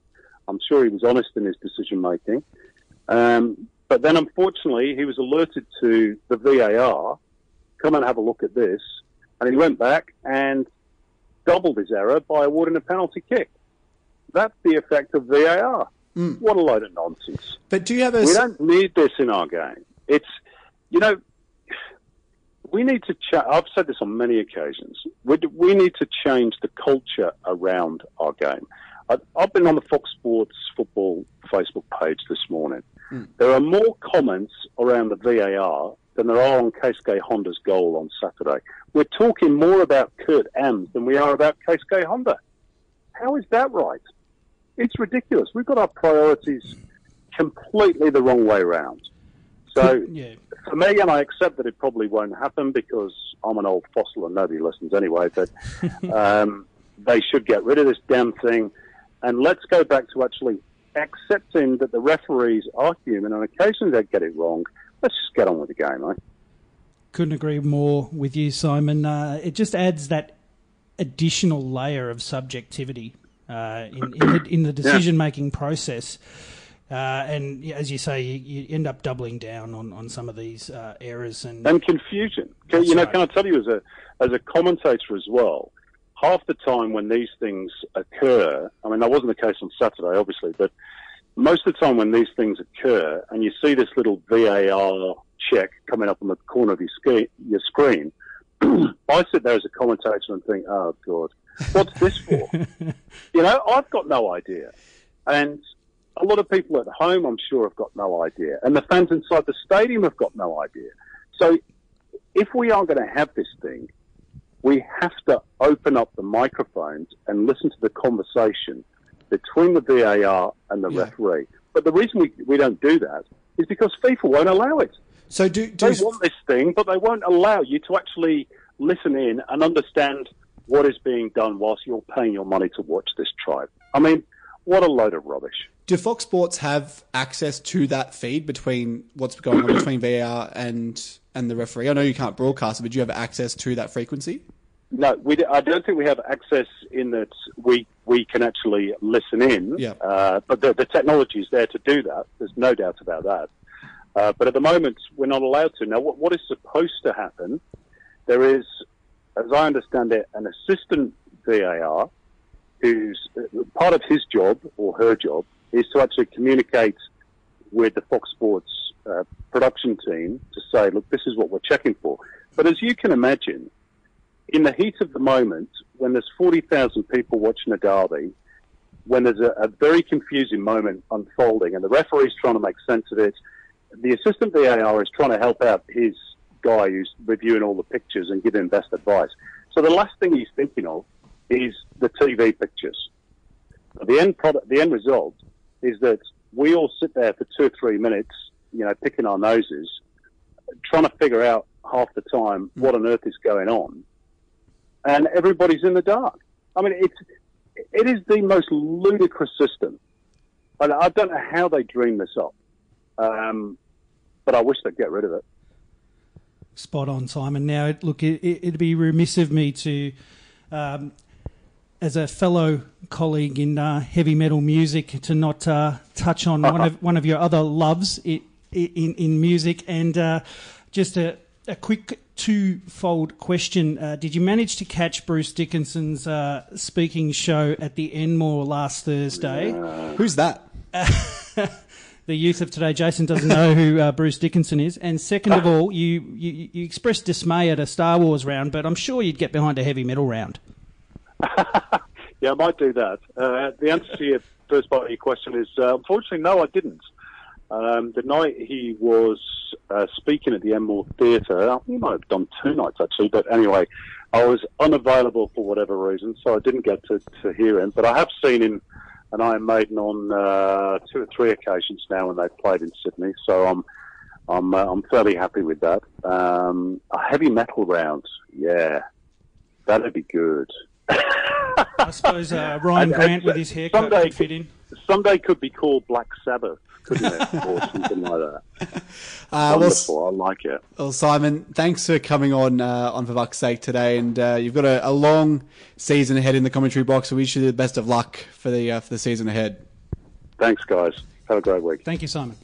I'm sure he was honest in his decision making. Um, but then, unfortunately, he was alerted to the VAR. Come and have a look at this, and he went back and doubled his error by awarding a penalty kick. That's the effect of VAR. Hmm. What a load of nonsense. But do you have a We don't need this in our game. It's, you know, we need to. I've said this on many occasions. We, we need to change the culture around our game. I, I've been on the Fox Sports football Facebook page this morning. Hmm. There are more comments around the VAR than there are on Keisuke Honda's goal on Saturday. We're talking more about Kurt Ams than we are about Keisuke Honda. How is that right? It's ridiculous. We've got our priorities completely the wrong way round. So Yeah. for me, and I accept that it probably won't happen because I'm an old fossil and nobody listens anyway, but um, they should get rid of this damn thing. And let's go back to actually accepting that the referees are human and occasionally they get it wrong. Let's just get on with the game, eh? Couldn't agree more with you, Simon. Uh, it just adds that additional layer of subjectivity uh, in, in the, in the decision making process. Uh, and as you say, you, you end up doubling down on, on some of these uh, errors. And and confusion. Can, you know, right. can I tell you as a as a commentator as well? Half the time when these things occur, I mean, that wasn't the case on Saturday, obviously, but most of the time when these things occur, and you see this little VAR check coming up on the corner of your, your screen, I sit there as a commentator and think, "Oh God, what's this for?" you know, I've got no idea, and a lot of people at home, I'm sure, have got no idea, and the fans inside the stadium have got no idea. So, if we are going to have this thing, we have to open up the microphones and listen to the conversation between the VAR and the Yeah. referee. But the reason we, we don't do that is because FIFA won't allow it. so do do They want this thing, but they won't allow you to actually listen in and understand what is being done whilst you're paying your money to watch this tribe. I mean, what a load of rubbish. do Fox Sports have access to that feed between what's going on between VAR and and the referee? I know you can't broadcast it, but do you have access to that frequency? No, we, I don't think we have access in that we we can actually listen in. Yeah. Uh, but the, the technology is there to do that. There's no doubt about that. Uh, but at the moment, we're not allowed to. Now, what, what is supposed to happen? There is, as I understand it, an assistant VAR who's uh, part of his job or her job is to actually communicate with the Fox Sports uh, production team to say, look, this is what we're checking for. But as you can imagine, in the heat of the moment, when there's 40,000 people watching a derby, when there's a, a very confusing moment unfolding and the referee's trying to make sense of it, the assistant VAR is trying to help out his guy who's reviewing all the pictures and giving best advice. So the last thing he's thinking of is the TV pictures. The end product, the end result is that we all sit there for two or three minutes, you know, picking our noses, trying to figure out half the time what on earth is going on, and everybody's in the dark. I mean, it's it is the most ludicrous system. And I don't know how they dream this up, um, but I wish they'd get rid of it. Spot on, Simon. Now, look, it, it'd be remiss of me to, um, as a fellow colleague in uh, heavy metal music, to not uh, touch on one of one of your other loves i i in in music, and uh, just a, a quick two-fold question: uh, Did you manage to catch Bruce Dickinson's uh, speaking show at the Enmore last Thursday? Who's that? the youth of today, Jason doesn't know who uh, Bruce Dickinson is. And second of all, you, you you expressed dismay at a Star Wars round, but I'm sure you'd get behind a heavy metal round. Yeah, I might do that. Uh, the answer to your first part of your question is uh, unfortunately no, I didn't. Um, the night he was uh, speaking at the Enmore Theatre, he might have done two nights actually, but anyway, I was unavailable for whatever reason, so I didn't get to, to hear him. But I have seen him and Iron Maiden on uh, two or three occasions now when they've played in Sydney, so I'm I'm uh, I'm fairly happy with that. Um, a heavy metal round, yeah, that'd be good. I suppose uh, Ryan And- Grant and with his haircut someday- could fit in. Sunday could be called Black Sabbath. Couldn't it? or something like that. Uh, well, Wonderful. I like it. Well, Simon, thanks for coming on uh, on for Buck's sake today, and uh, you've got a, a long season ahead in the commentary box. So we wish you the best of luck for the uh, for the season ahead. Thanks, guys. Have a great week. Thank you, Simon.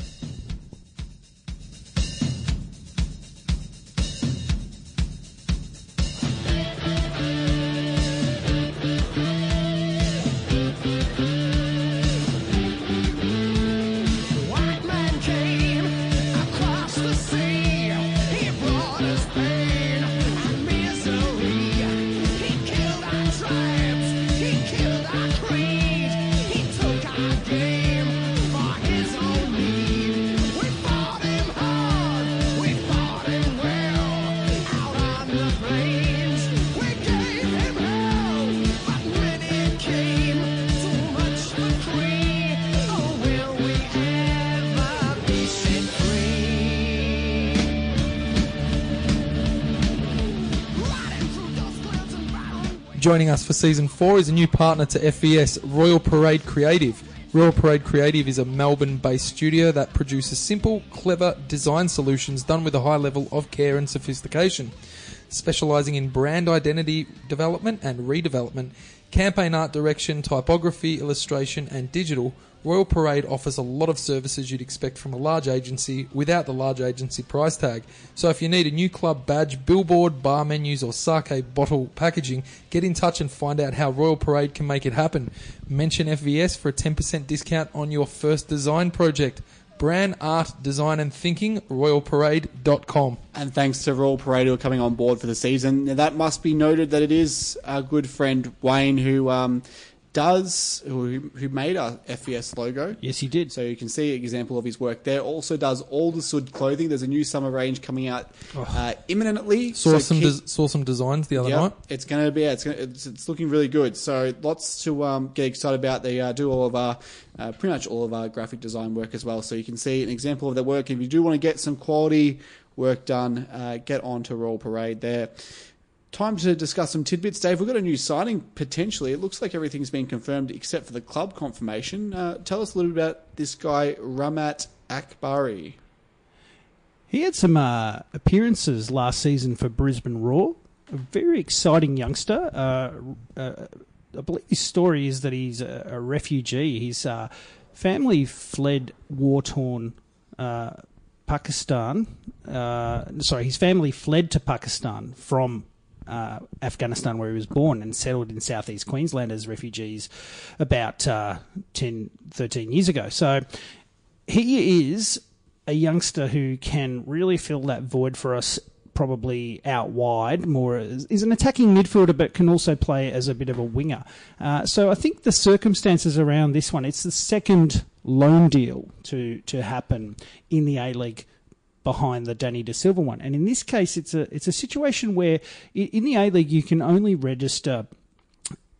Joining us for season four is a new partner to FVS, Royal Parade Creative. Royal Parade Creative is a Melbourne based studio that produces simple, clever design solutions done with a high level of care and sophistication. Specialising in brand identity development and redevelopment, campaign art direction, typography, illustration, and digital, Royal Parade offers a lot of services you'd expect from a large agency without the large agency price tag. So if you need a new club badge, billboard, bar menus, or sake bottle packaging, get in touch and find out how Royal Parade can make it happen. Mention FVS for a 10% discount on your first design project. Brand Art Design and Thinking, royalparade.com. And thanks to Royal Parade who are coming on board for the season. Now, that must be noted that it is our good friend Wayne who um, does who, who made our FVS logo. Yes, he did. So you can see an example of his work there. Also does all the Sud clothing. There's a new summer range coming out uh, imminently. Saw So some keep- des- saw some designs the other Yep, night. it's going to be. It's, gonna, it's it's looking really good. So lots to um, get excited about. They uh, do all of our, uh, pretty much all of our graphic design work as well. So you can see an example of their work. If you do want to get some quality work done, uh, get on to Royal Parade there. Time to discuss some tidbits, Dave. We've got a new signing potentially. It looks like everything's been confirmed except for the club confirmation. Uh, tell us a little bit about this guy, Rahmat Akbari. He had some uh, appearances last season for Brisbane Roar. A very exciting youngster. Uh, uh, I believe his story is that he's a, a refugee. His uh, family fled war torn uh, Pakistan. Uh, sorry, his family fled to Pakistan from uh, Afghanistan, where he was born, and settled in southeast Queensland as refugees about uh, 10, 13 years ago. So he is a youngster who can really fill that void for us probably out wide more is an attacking midfielder but can also play as a bit of a winger uh, so I think the circumstances around this one it's the second loan deal to to happen in the A League behind the Danny De Silva one and in this case it's a it's a situation where in the A League you can only register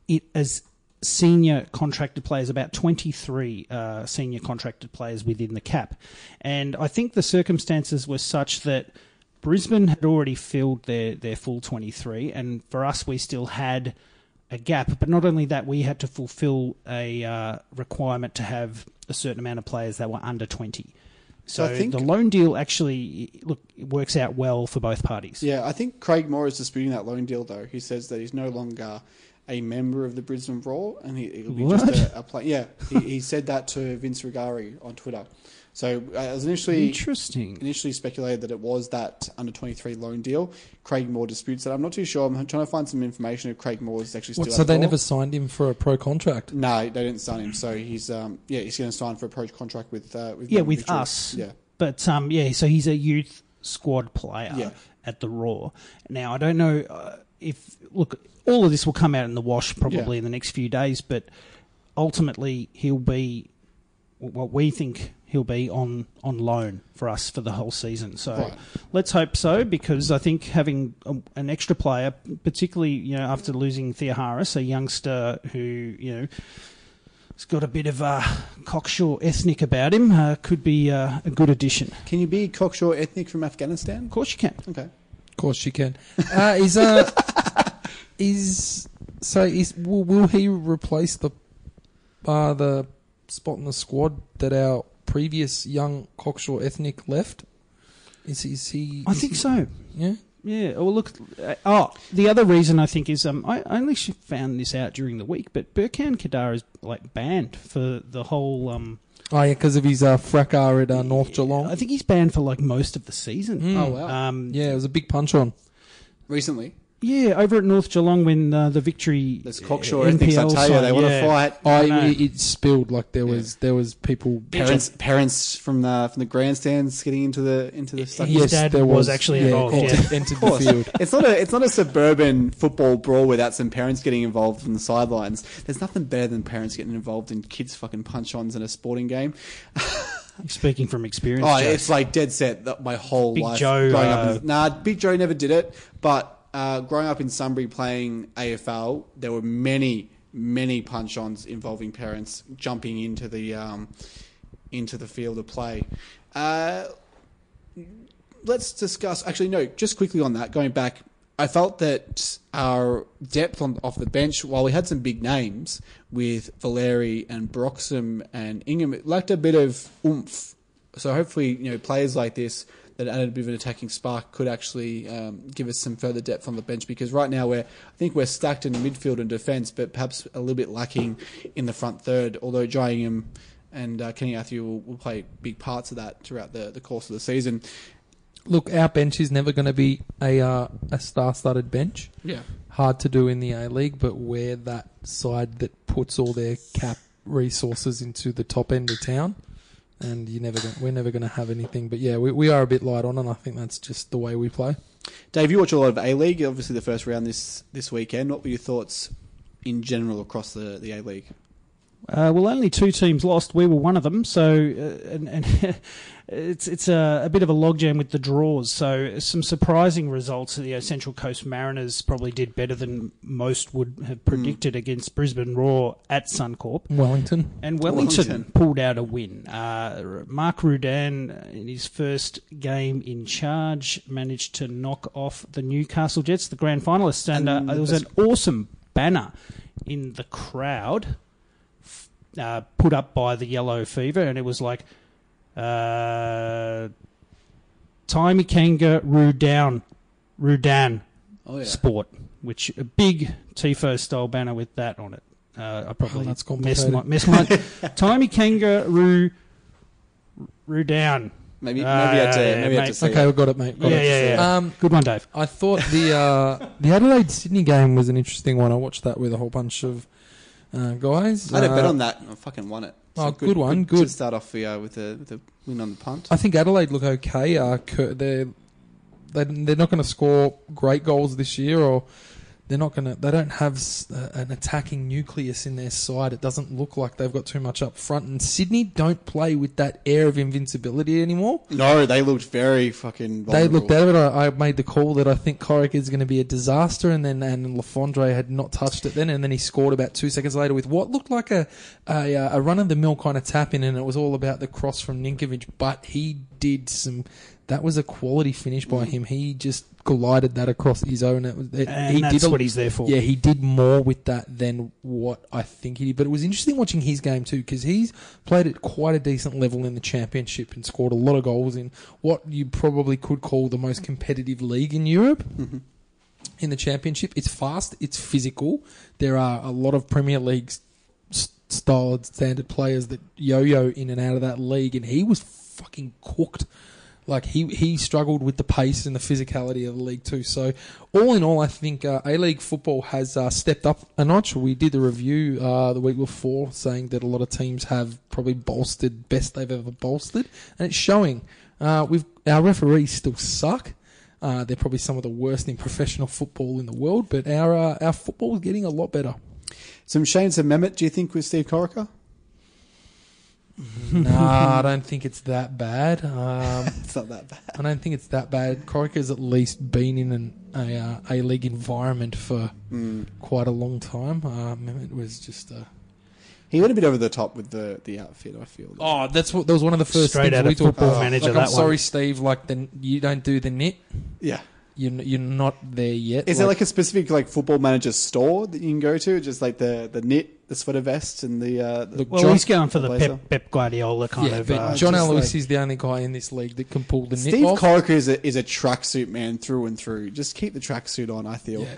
it as senior contracted players, about 23 uh, senior contracted players within the cap. And I think the circumstances were such that Brisbane had already filled their, their full 23, and for us, we still had a gap. But not only that, we had to fulfill a uh, requirement to have a certain amount of players that were under 20. So, I think- the loan deal actually look works out well for both parties. Yeah, I think Craig Moore is disputing that loan deal, though. He says that he's no longer a member of the Brisbane Roar, and he, it'll be What? just a, a play. Yeah, he, he said that to Vince Rugari on Twitter. So uh, it was initially Interesting. initially speculated that it was that under twenty three loan deal. Craig Moore disputes that. I'm not too sure. I'm trying to find some information if Craig Moore is actually still. What, at so they Roar. never signed him for a pro contract. No, they didn't sign him. So he's um yeah he's going to sign for a pro contract with uh, with Yeah, Melbourne with Victory. us. Yeah. But um, yeah, so he's a youth squad player Yeah. at the Roar. Now I don't know uh, if look, all of this will come out in the wash probably Yeah. in the next few days, but ultimately he'll be what we think he'll be on on loan for us for the whole season. So Right. let's hope so because I think having a, an extra player, particularly you know after losing Theoharous, a youngster who you know has got a bit of a cocksure ethnic about him, uh, could be uh, a good addition. Can you be cocksure ethnic from Afghanistan? Of course you can. Okay. Of course, you can. Uh, is uh, is so? Is will, will he replace the uh, the spot in the squad that our previous young cocksure ethnic left? Is, is he? I is think he- so. Yeah. Yeah. Well, look. Uh, oh, the other reason I think is um, I I only found this out during the week, but Burkan Kadar is like banned for the whole. Um, Oh yeah, because of his uh, fracas at uh, North Geelong. I think he's banned for like most of the season. Mm. Oh, wow. Um, Yeah, it was a big punch on. Recently, yeah, over at North Geelong when uh, the victory. there's cocksure ethnics. I NPL tell you, they side, want to yeah. fight. I, know. it, it spilled like there was there was people Parents, parents from the from the grandstands getting into the into the stuff. His dad there was actually involved, entered- yeah. entered Of the course. field. It's not a it's not a suburban football brawl without some parents getting involved from the sidelines. There's nothing better than parents getting involved in kids fucking punch-ons in a sporting game. Speaking from experience, Oh, Joe. it's like dead set. That my whole Big life Joe, growing uh, up. In, nah, Big Joe never did it. But uh, growing up in Sunbury playing AFL, there were many many punch-ons involving parents jumping into the um, into the field of play. Uh, let's discuss. Actually, no. Just quickly on that, going back, I felt that our depth on off the bench, while we had some big names with Valeri and Broxham and Ingham, it lacked a bit of oomph. So hopefully, you know, players like this that added a bit of an attacking spark could actually um, give us some further depth on the bench because right now we're I think we're stacked in midfield and defence, but perhaps a little bit lacking in the front third. Although Jai and uh, Kenny Athiu will, will play big parts of that throughout the, the course of the season. Look, our bench is never going to be a uh, a star-studded bench. Yeah. Hard to do in the A League, but we're that side that puts all their cap resources into the top end of town, and you never gonna, we're never going to have anything. But yeah, we, we are a bit light on, and I think that's just the way we play. Dave, you watch a lot of A League. Obviously, the first round this this weekend. What were your thoughts in general across the the A League? Uh, well, only two teams lost. We were one of them. So, uh, and, and it's it's a, a bit of a logjam with the draws. So, some surprising results. The uh, Central Coast Mariners probably did better than most would have predicted against Brisbane Roar at Suncorp. Wellington. And Wellington, Wellington. pulled out a win. Uh, Mark Rudan, in his first game in charge, managed to knock off the Newcastle Jets, the grand finalists. And, And uh, there was an awesome banner in the crowd uh, put up by the Yellow Fever, and it was like, uh, Timey Kanga Rudan, Rudan Oh yeah. Sport, which a big Tifo style banner with that on it. Uh, I probably Oh, that's messed my, complicated. messed my Timey Kangaroo Roo down. Maybe maybe Uh, I had to maybe I had mate. to say Okay, we've got it, mate. Got Yeah, it. yeah, yeah. Um, Good one, Dave. I thought the uh, the Adelaide Sydney game was an interesting one. I watched that with a whole bunch of uh, guys. I had a bet Uh, on that. and I fucking won it. Oh, good one, To good. start off with a with a win on the punt. I think Adelaide look okay. Uh, they're they they're not going to score great goals this year, or they're not going to. They don't have uh, an attacking nucleus in their side. It doesn't look like they've got too much up front. And Sydney don't play with that air of invincibility anymore. No, they looked very fucking. They looked better it. I, I made the call that I think Corica is going to be a disaster, and then and Le Fondre had not touched it then, and then he scored about two seconds later with what looked like a a, uh, a run of the mill kind of tap in, and it was all about the cross from Ninkovic. But he did some. That was a quality finish by him. He just glided that across his own. It was, it, And he that's did a- what he's there for. Yeah, he did more with that than what I think he did. But it was interesting watching his game too because he's played at quite a decent level in the championship and scored a lot of goals in what you probably could call the most competitive league in Europe. Mm-hmm. In the championship, it's fast, it's physical. There are a lot of Premier League s- styled standard players that yo-yo in and out of that league, and he was fucking cooked. Like he he struggled with the pace and the physicality of the league too. So all in all, I think uh, A League football has uh, stepped up a notch. We did a review uh, the week before saying that a lot of teams have probably bolstered best they've ever bolstered, and it's showing. Uh, we've our referees still suck. Uh, they're probably some of the worst in professional football in the world, but our uh, our football is getting a lot better. Some Shane some Mehmet, do you think, with Steve Corica? Nah, I don't think it's that bad. Um, It's not that bad. I don't think it's that bad. Corica's at least been in an, a uh, A League environment for quite a long time. Um, it was just. Uh, He went a bit over the top with the, the outfit, I feel. oh, that's what that was one of the first Straight things out we of talked about. Manager, Like, that I'm sorry, one. Steve. Like the you don't do the knit. yeah. You're you're not there yet. Is there like a specific like football manager store that you can go to? Just like the the knit, the sweater vest, and the. Uh, the Look, Well, John- he's going for the Blazer. Pep, Pep Guardiola kind yeah, of. but uh, John just Alois like- is the only guy in this league that can pull the knit Steve off. Corica is a is a tracksuit man through and through. Just keep the tracksuit on. I feel. yeah,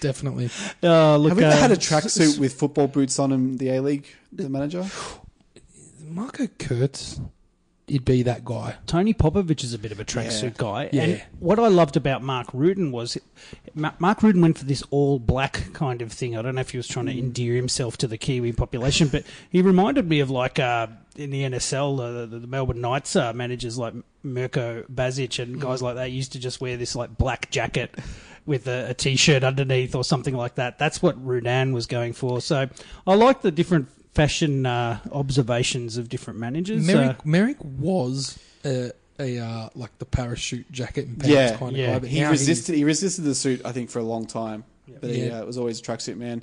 definitely. uh, look, Have we ever uh, had a tracksuit with football boots on in the A League? The manager. Marco Kurz, he'd be that guy. Tony Popovic is a bit of a tracksuit Yeah. guy. Yeah. And what I loved about Mark Rudan was Mark Rudan went for this all black kind of thing. I don't know if he was trying to endear himself to the Kiwi population, but he reminded me of like uh, in the NSL, uh, the, the Melbourne Knights uh, managers like Mirko Bazic and guys like that used to just wear this like black jacket. With a, a t-shirt underneath or something like that. That's what Rudan was going for. So I like the different fashion uh, observations of different managers. Uh, Merrick, Merrick was a, a uh, like the parachute jacket and pants Yeah, kind of yeah. guy. But He now resisted. He resisted the suit. I think for a long time, but he Yeah. uh, was always a tracksuit man.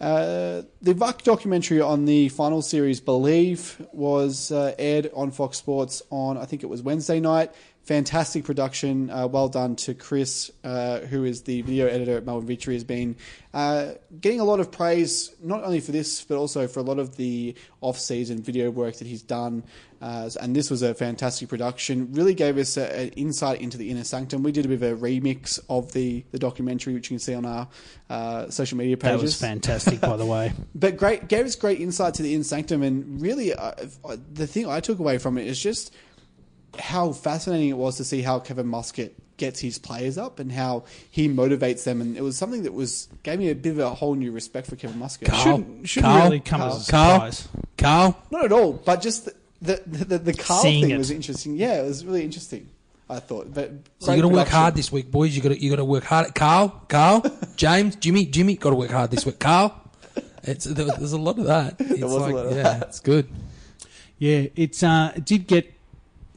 Uh, the VUC documentary on the final series, Believe, was uh, aired on Fox Sports on I think it was Wednesday night. Fantastic production. Uh, well done to Chris, uh, who is the video editor at Melbourne Victory, has been uh, getting a lot of praise not only for this but also for a lot of the off-season video work that he's done. Uh, and this was a fantastic production. Really gave us a- an insight into the inner sanctum. We did a bit of a remix of the, the documentary, which you can see on our uh, social media pages. that was fantastic, by the way. But great, gave us great insight to the inner sanctum, and really, uh, uh, the thing I took away from it is just how fascinating it was to see how Kevin Muscat gets his players up and how he motivates them, and it was something that was gave me a bit of a whole new respect for Kevin Muscat. Carl. Shouldn't, shouldn't Carl, really come as a Carl, surprise. Carl, Not at all, but just the the the, the, the Carl Seeing thing it. was interesting. Yeah, it was really interesting. I thought, but So you got to work hard this week, boys. You got to you got to work hard. Carl, Carl, James, Jimmy, Jimmy, got to work hard this week. Carl, it's there, there's a lot of that. It's was a like, lot of yeah, that. it's good. Yeah, it's uh, it did get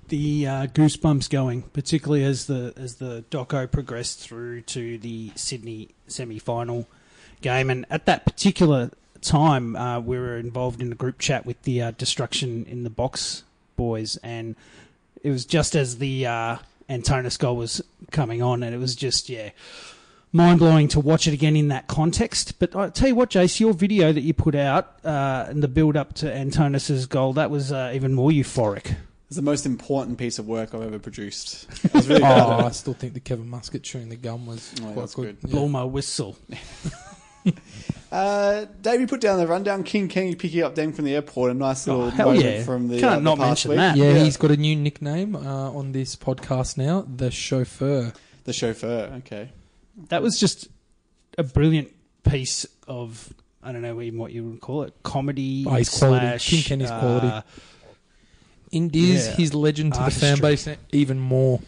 the uh, goosebumps going, particularly as the as the doco progressed through to the Sydney semi final game, and at that particular time, uh, we were involved in a group chat with the uh, Destruction in the Box boys, and it was just as the uh, Antonis goal was coming on, and it was just yeah. Mind blowing to watch it again in that context. But I tell you what, Jace, your video that you put out uh, and the build up to Antonis's goal, that was uh, even more euphoric. It's the most important piece of work I've ever produced. I really Oh, I still think the Kevin Muscat chewing the gum was Oh, quite that's good. good. Yeah. Blow my whistle. Uh, Davey put down the rundown. King Kenny picking up Deng from the airport. A nice little Oh, moment yeah. from the Can't uh, the not past mention week. that. Yeah, he's got a new nickname uh, on this podcast now, the chauffeur. The chauffeur. Okay. That was just a brilliant piece of, I don't know even what you would call it, comedy Oh, he's quality. slash. King Kenny's uh, quality. Endears Yeah. his legend to the fan Artistry. base even more.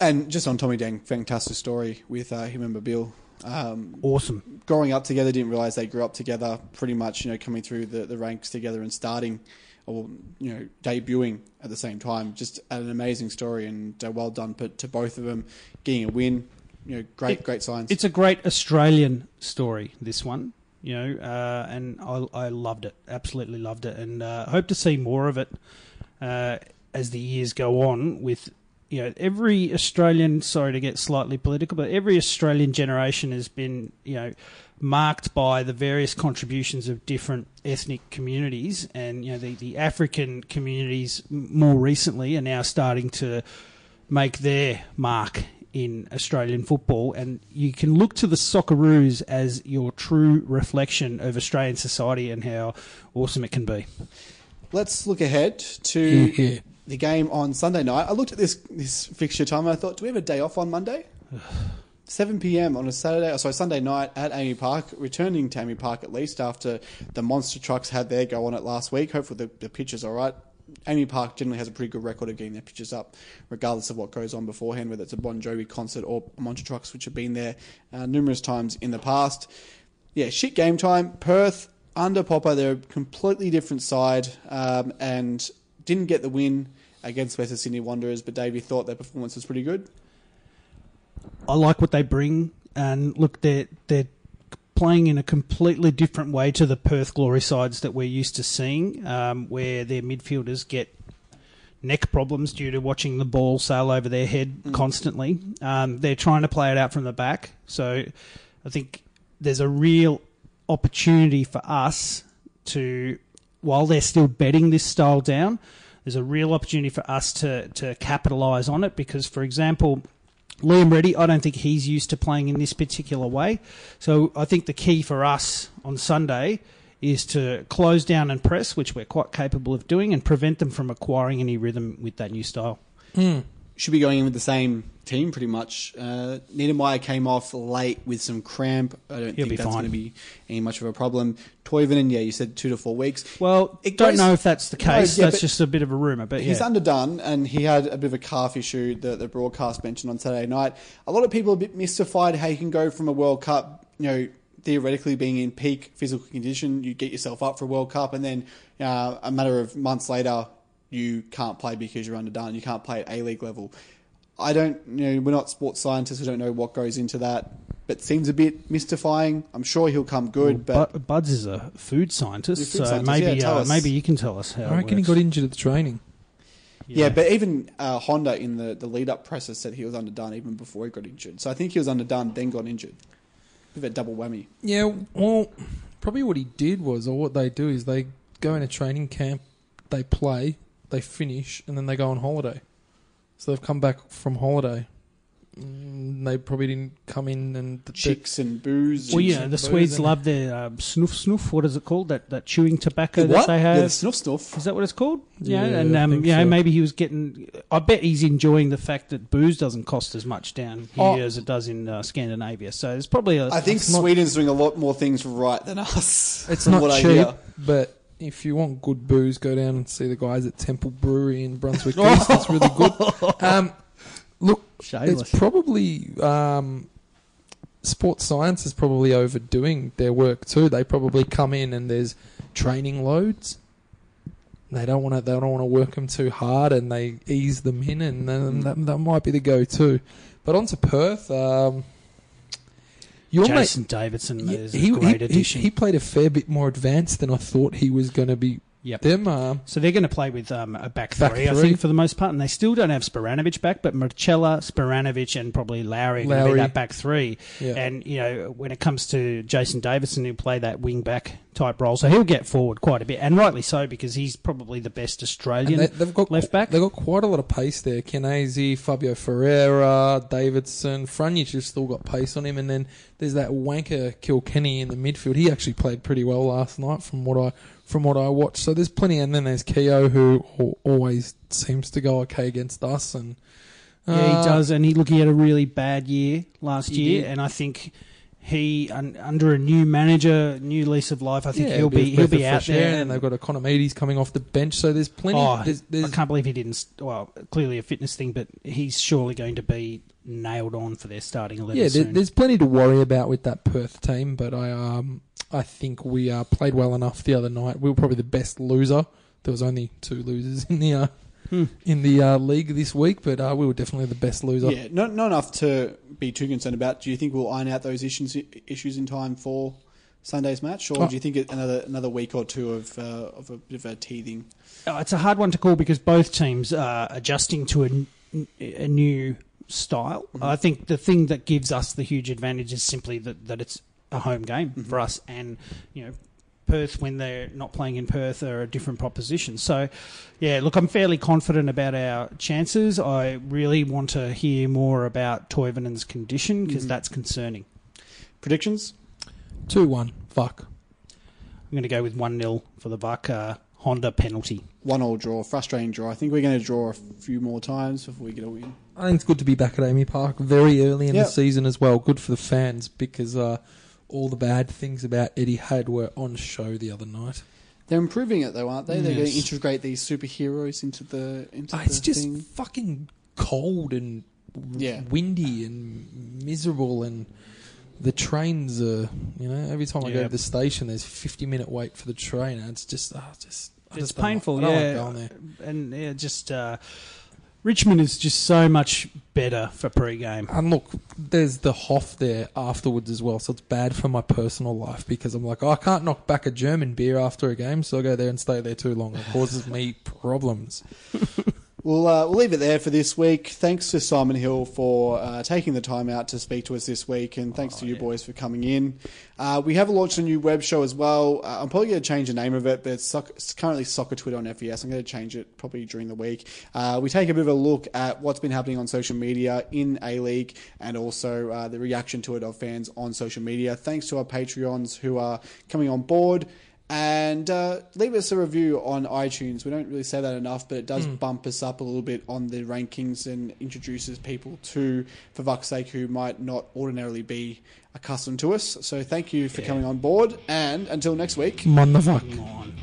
And just on Tommy Deng, fantastic story with uh, him and Mabil. Um, Awesome. growing up together, didn't realize they grew up together. Pretty much, you know, coming through the, the ranks together and starting, or you know, debuting at the same time. Just an amazing story, and uh, well done to, to both of them. Getting a win, you know, great, It- great signs. It's a great Australian story, this one, you know, uh, and I, I loved it. Absolutely loved it. And uh, hope to see more of it uh, as the years go on with. You know, every Australian, sorry to get slightly political, but every Australian generation has been, you know, marked by the various contributions of different ethnic communities. And, you know, the, the African communities more recently are now starting to make their mark in Australian football, and you can look to the Socceroos as your true reflection of Australian society and how awesome it can be. Let's look ahead to Yeah. the game on Sunday night. I looked at this this fixture time and I thought, do we have a day off on Monday? 7 p.m. on a Saturday, oh, sorry, Sunday night at AAMI Park, returning to AAMI Park at least after the monster trucks had their go on it last week. Hopefully the, the pitch is all right. AAMI Park generally has a pretty good record of getting their pitches up, regardless of what goes on beforehand, whether it's a Bon Jovi concert or monster trucks, which have been there uh, numerous times in the past. Yeah, shit game time. Perth under Popper, they're a completely different side, um, and didn't get the win against Western Sydney Wanderers. But Davey thought their performance was pretty good. I like what they bring, and look, they're they're playing in a completely different way to the Perth Glory sides that we're used to seeing, um, where their midfielders get neck problems due to watching the ball sail over their head constantly. Um, they're trying to play it out from the back. So I think there's a real opportunity for us to, while they're still betting this style down, there's a real opportunity for us to, to capitalise on it because, for example, Liam Reddy, I don't think he's used to playing in this particular way. So I think the key for us on Sunday is to close down and press, which we're quite capable of doing, and prevent them from acquiring any rhythm with that new style. Hmm. Should be going in with the same team pretty much. Uh, Niedermeier came off late with some cramp. I don't He'll think that's going to be any much of a problem. Toivonen, yeah, you said two to four weeks. Well, It don't goes- know if that's the No, case. yeah, that's just a bit of a rumor, but He's yeah. underdone, and he had a bit of a calf issue that the broadcast mentioned on Saturday night. A lot of people are a bit mystified how you can go from a World Cup, you know, theoretically being in peak physical condition, you get yourself up for a World Cup, and then uh, a matter of months later, you can't play because you're underdone. You can't play at A League level. I don't, you know, we're not sports scientists. We don't know what goes into that, but seems a bit mystifying. I'm sure he'll come good, but Bu- Buds is a food scientist, food so scientist, maybe yeah, uh, maybe you can tell us how. I reckon it he got injured at the training. Yeah, but even uh, Honda in the, the lead up presser said he was underdone even before he got injured. So I think he was underdone, then got injured. Bit of a double whammy. Yeah, well, probably what he did was, or what they do is they go in a training camp, they play, they finish, and then they go on holiday. So they've come back from holiday. Mm, They probably didn't come in and the, Chicks and booze. Well, and yeah, the Swedes love their um, snoof snoof. What is it called? That that chewing tobacco The that what? they Yeah, have. the snuff snuff. Is that what it's called? Yeah, Yeah, and I um, think you know, so. maybe he was getting. I bet he's enjoying the fact that booze doesn't cost as much down here Oh. as it does in uh, Scandinavia. So it's probably a. I think It's not- Sweden's doing a lot more things right than us. It's from not what I cheap, hear. but if you want good booze, go down and see the guys at Temple Brewery in Brunswick East. It's really good. Um, look, Shameless. it's probably um, sports science is probably overdoing their work too. They probably come in and there's training loads. They don't want to. They don't want to work them too hard, and they ease them in, and then that, that might be the go-to. But on to Perth. Um, your mate, Jason Davidson yeah, is he, a great he- addition. he played a fair bit more advanced than I thought he was going to be. Yep. Them, So they're going to play with um, a back, Back three, I think, for the most part, and they still don't have Spiranovic back, but Mrcela, Spiranovic, and probably Lowry going to be that back three. Yeah. And you know, when it comes to Jason Davidson, who play that wing back type role, so he'll get forward quite a bit, and rightly so because he's probably the best Australian And they, have got left back. They've got quite a lot of pace there. Chianese, Fabio Ferreira, Davidson, Franjic has still got pace on him, and then there's that wanker Kilkenny in the midfield. He actually played pretty well last night, from what I from what I watched. So there's plenty, and then there's Keogh who always seems to go okay against us, and Yeah, uh, he does, and he look he had a really bad year last year, did. and I think he un, under a new manager, new lease of life. I think yeah, he'll a bit of be he'll be out there. and they've got Ikonomidis coming off the bench. So there's plenty. Oh, there's, there's, I can't believe he didn't. Well, clearly a fitness thing, but he's surely going to be nailed on for their starting eleven. yeah, there, there's plenty to worry about with that Perth team, but I um I think we uh, played well enough the other night. We were probably the best loser. There was only two losers in the uh, Hmm. in the uh, league this week, but uh, we were definitely the best loser. Yeah, not, not enough to be too concerned about. Do you think we'll iron out those issues issues in time for Sunday's match, or Oh. do you think another another week or two of uh, of a bit of a teething? Oh, it's a hard one to call because both teams are adjusting to a, a new style. I think the thing that gives us the huge advantage is simply that, that it's a home game for us, and you know. Perth, when they're not playing in Perth, are a different proposition. So, yeah, look, I'm fairly confident about our chances. I really want to hear more about Toivonen's condition because that's concerning. Predictions? Two one. Fuck. I'm going to go with 1 0 for the Buck. Uh, Honda penalty. One all draw, frustrating draw. I think we're going to draw a few more times before we get a win. I think it's good to be back at AAMI Park very early in Yep. the season as well. Good for the fans because uh, all the bad things about Etihad were on show the other night. They're improving it though, aren't they? They're going to Yes. integrate these superheroes into the into Ah, the it's just thing. fucking cold and Yeah. windy and miserable and the trains are you know every time I go Yeah. to the station there's 50 minute wait for the train and it's just ah, just I It's just don't like- painful, I don't like yeah. going there. and yeah, just uh, Richmond is just so much better for pre-game. and look there's the Hoff there afterwards as well so it's bad for my personal life because I'm like oh, I can't knock back a German beer after a game so I go there and stay there too long it causes me problems we'll uh, we'll leave it there for this week. Thanks to Simon Hill for uh, taking the time out to speak to us this week, and thanks to you boys for coming in. Uh, we have launched a new web show as well. Uh, I'm probably going to change the name of it, but it's, soc- it's currently Soccer Twitter on FVS. I'm going to change it probably during the week. Uh, we take a bit of a look at what's been happening on social media in A League and also uh, the reaction to it of fans on social media. Thanks to our Patreons who are coming on board. And uh, leave us a review on iTunes. We don't really say that enough, but it does bump us up a little bit on the rankings and introduces people to, for fuck's sake, who might not ordinarily be accustomed to us. So thank you for coming on board. And until next week, Motherfucker. Come on.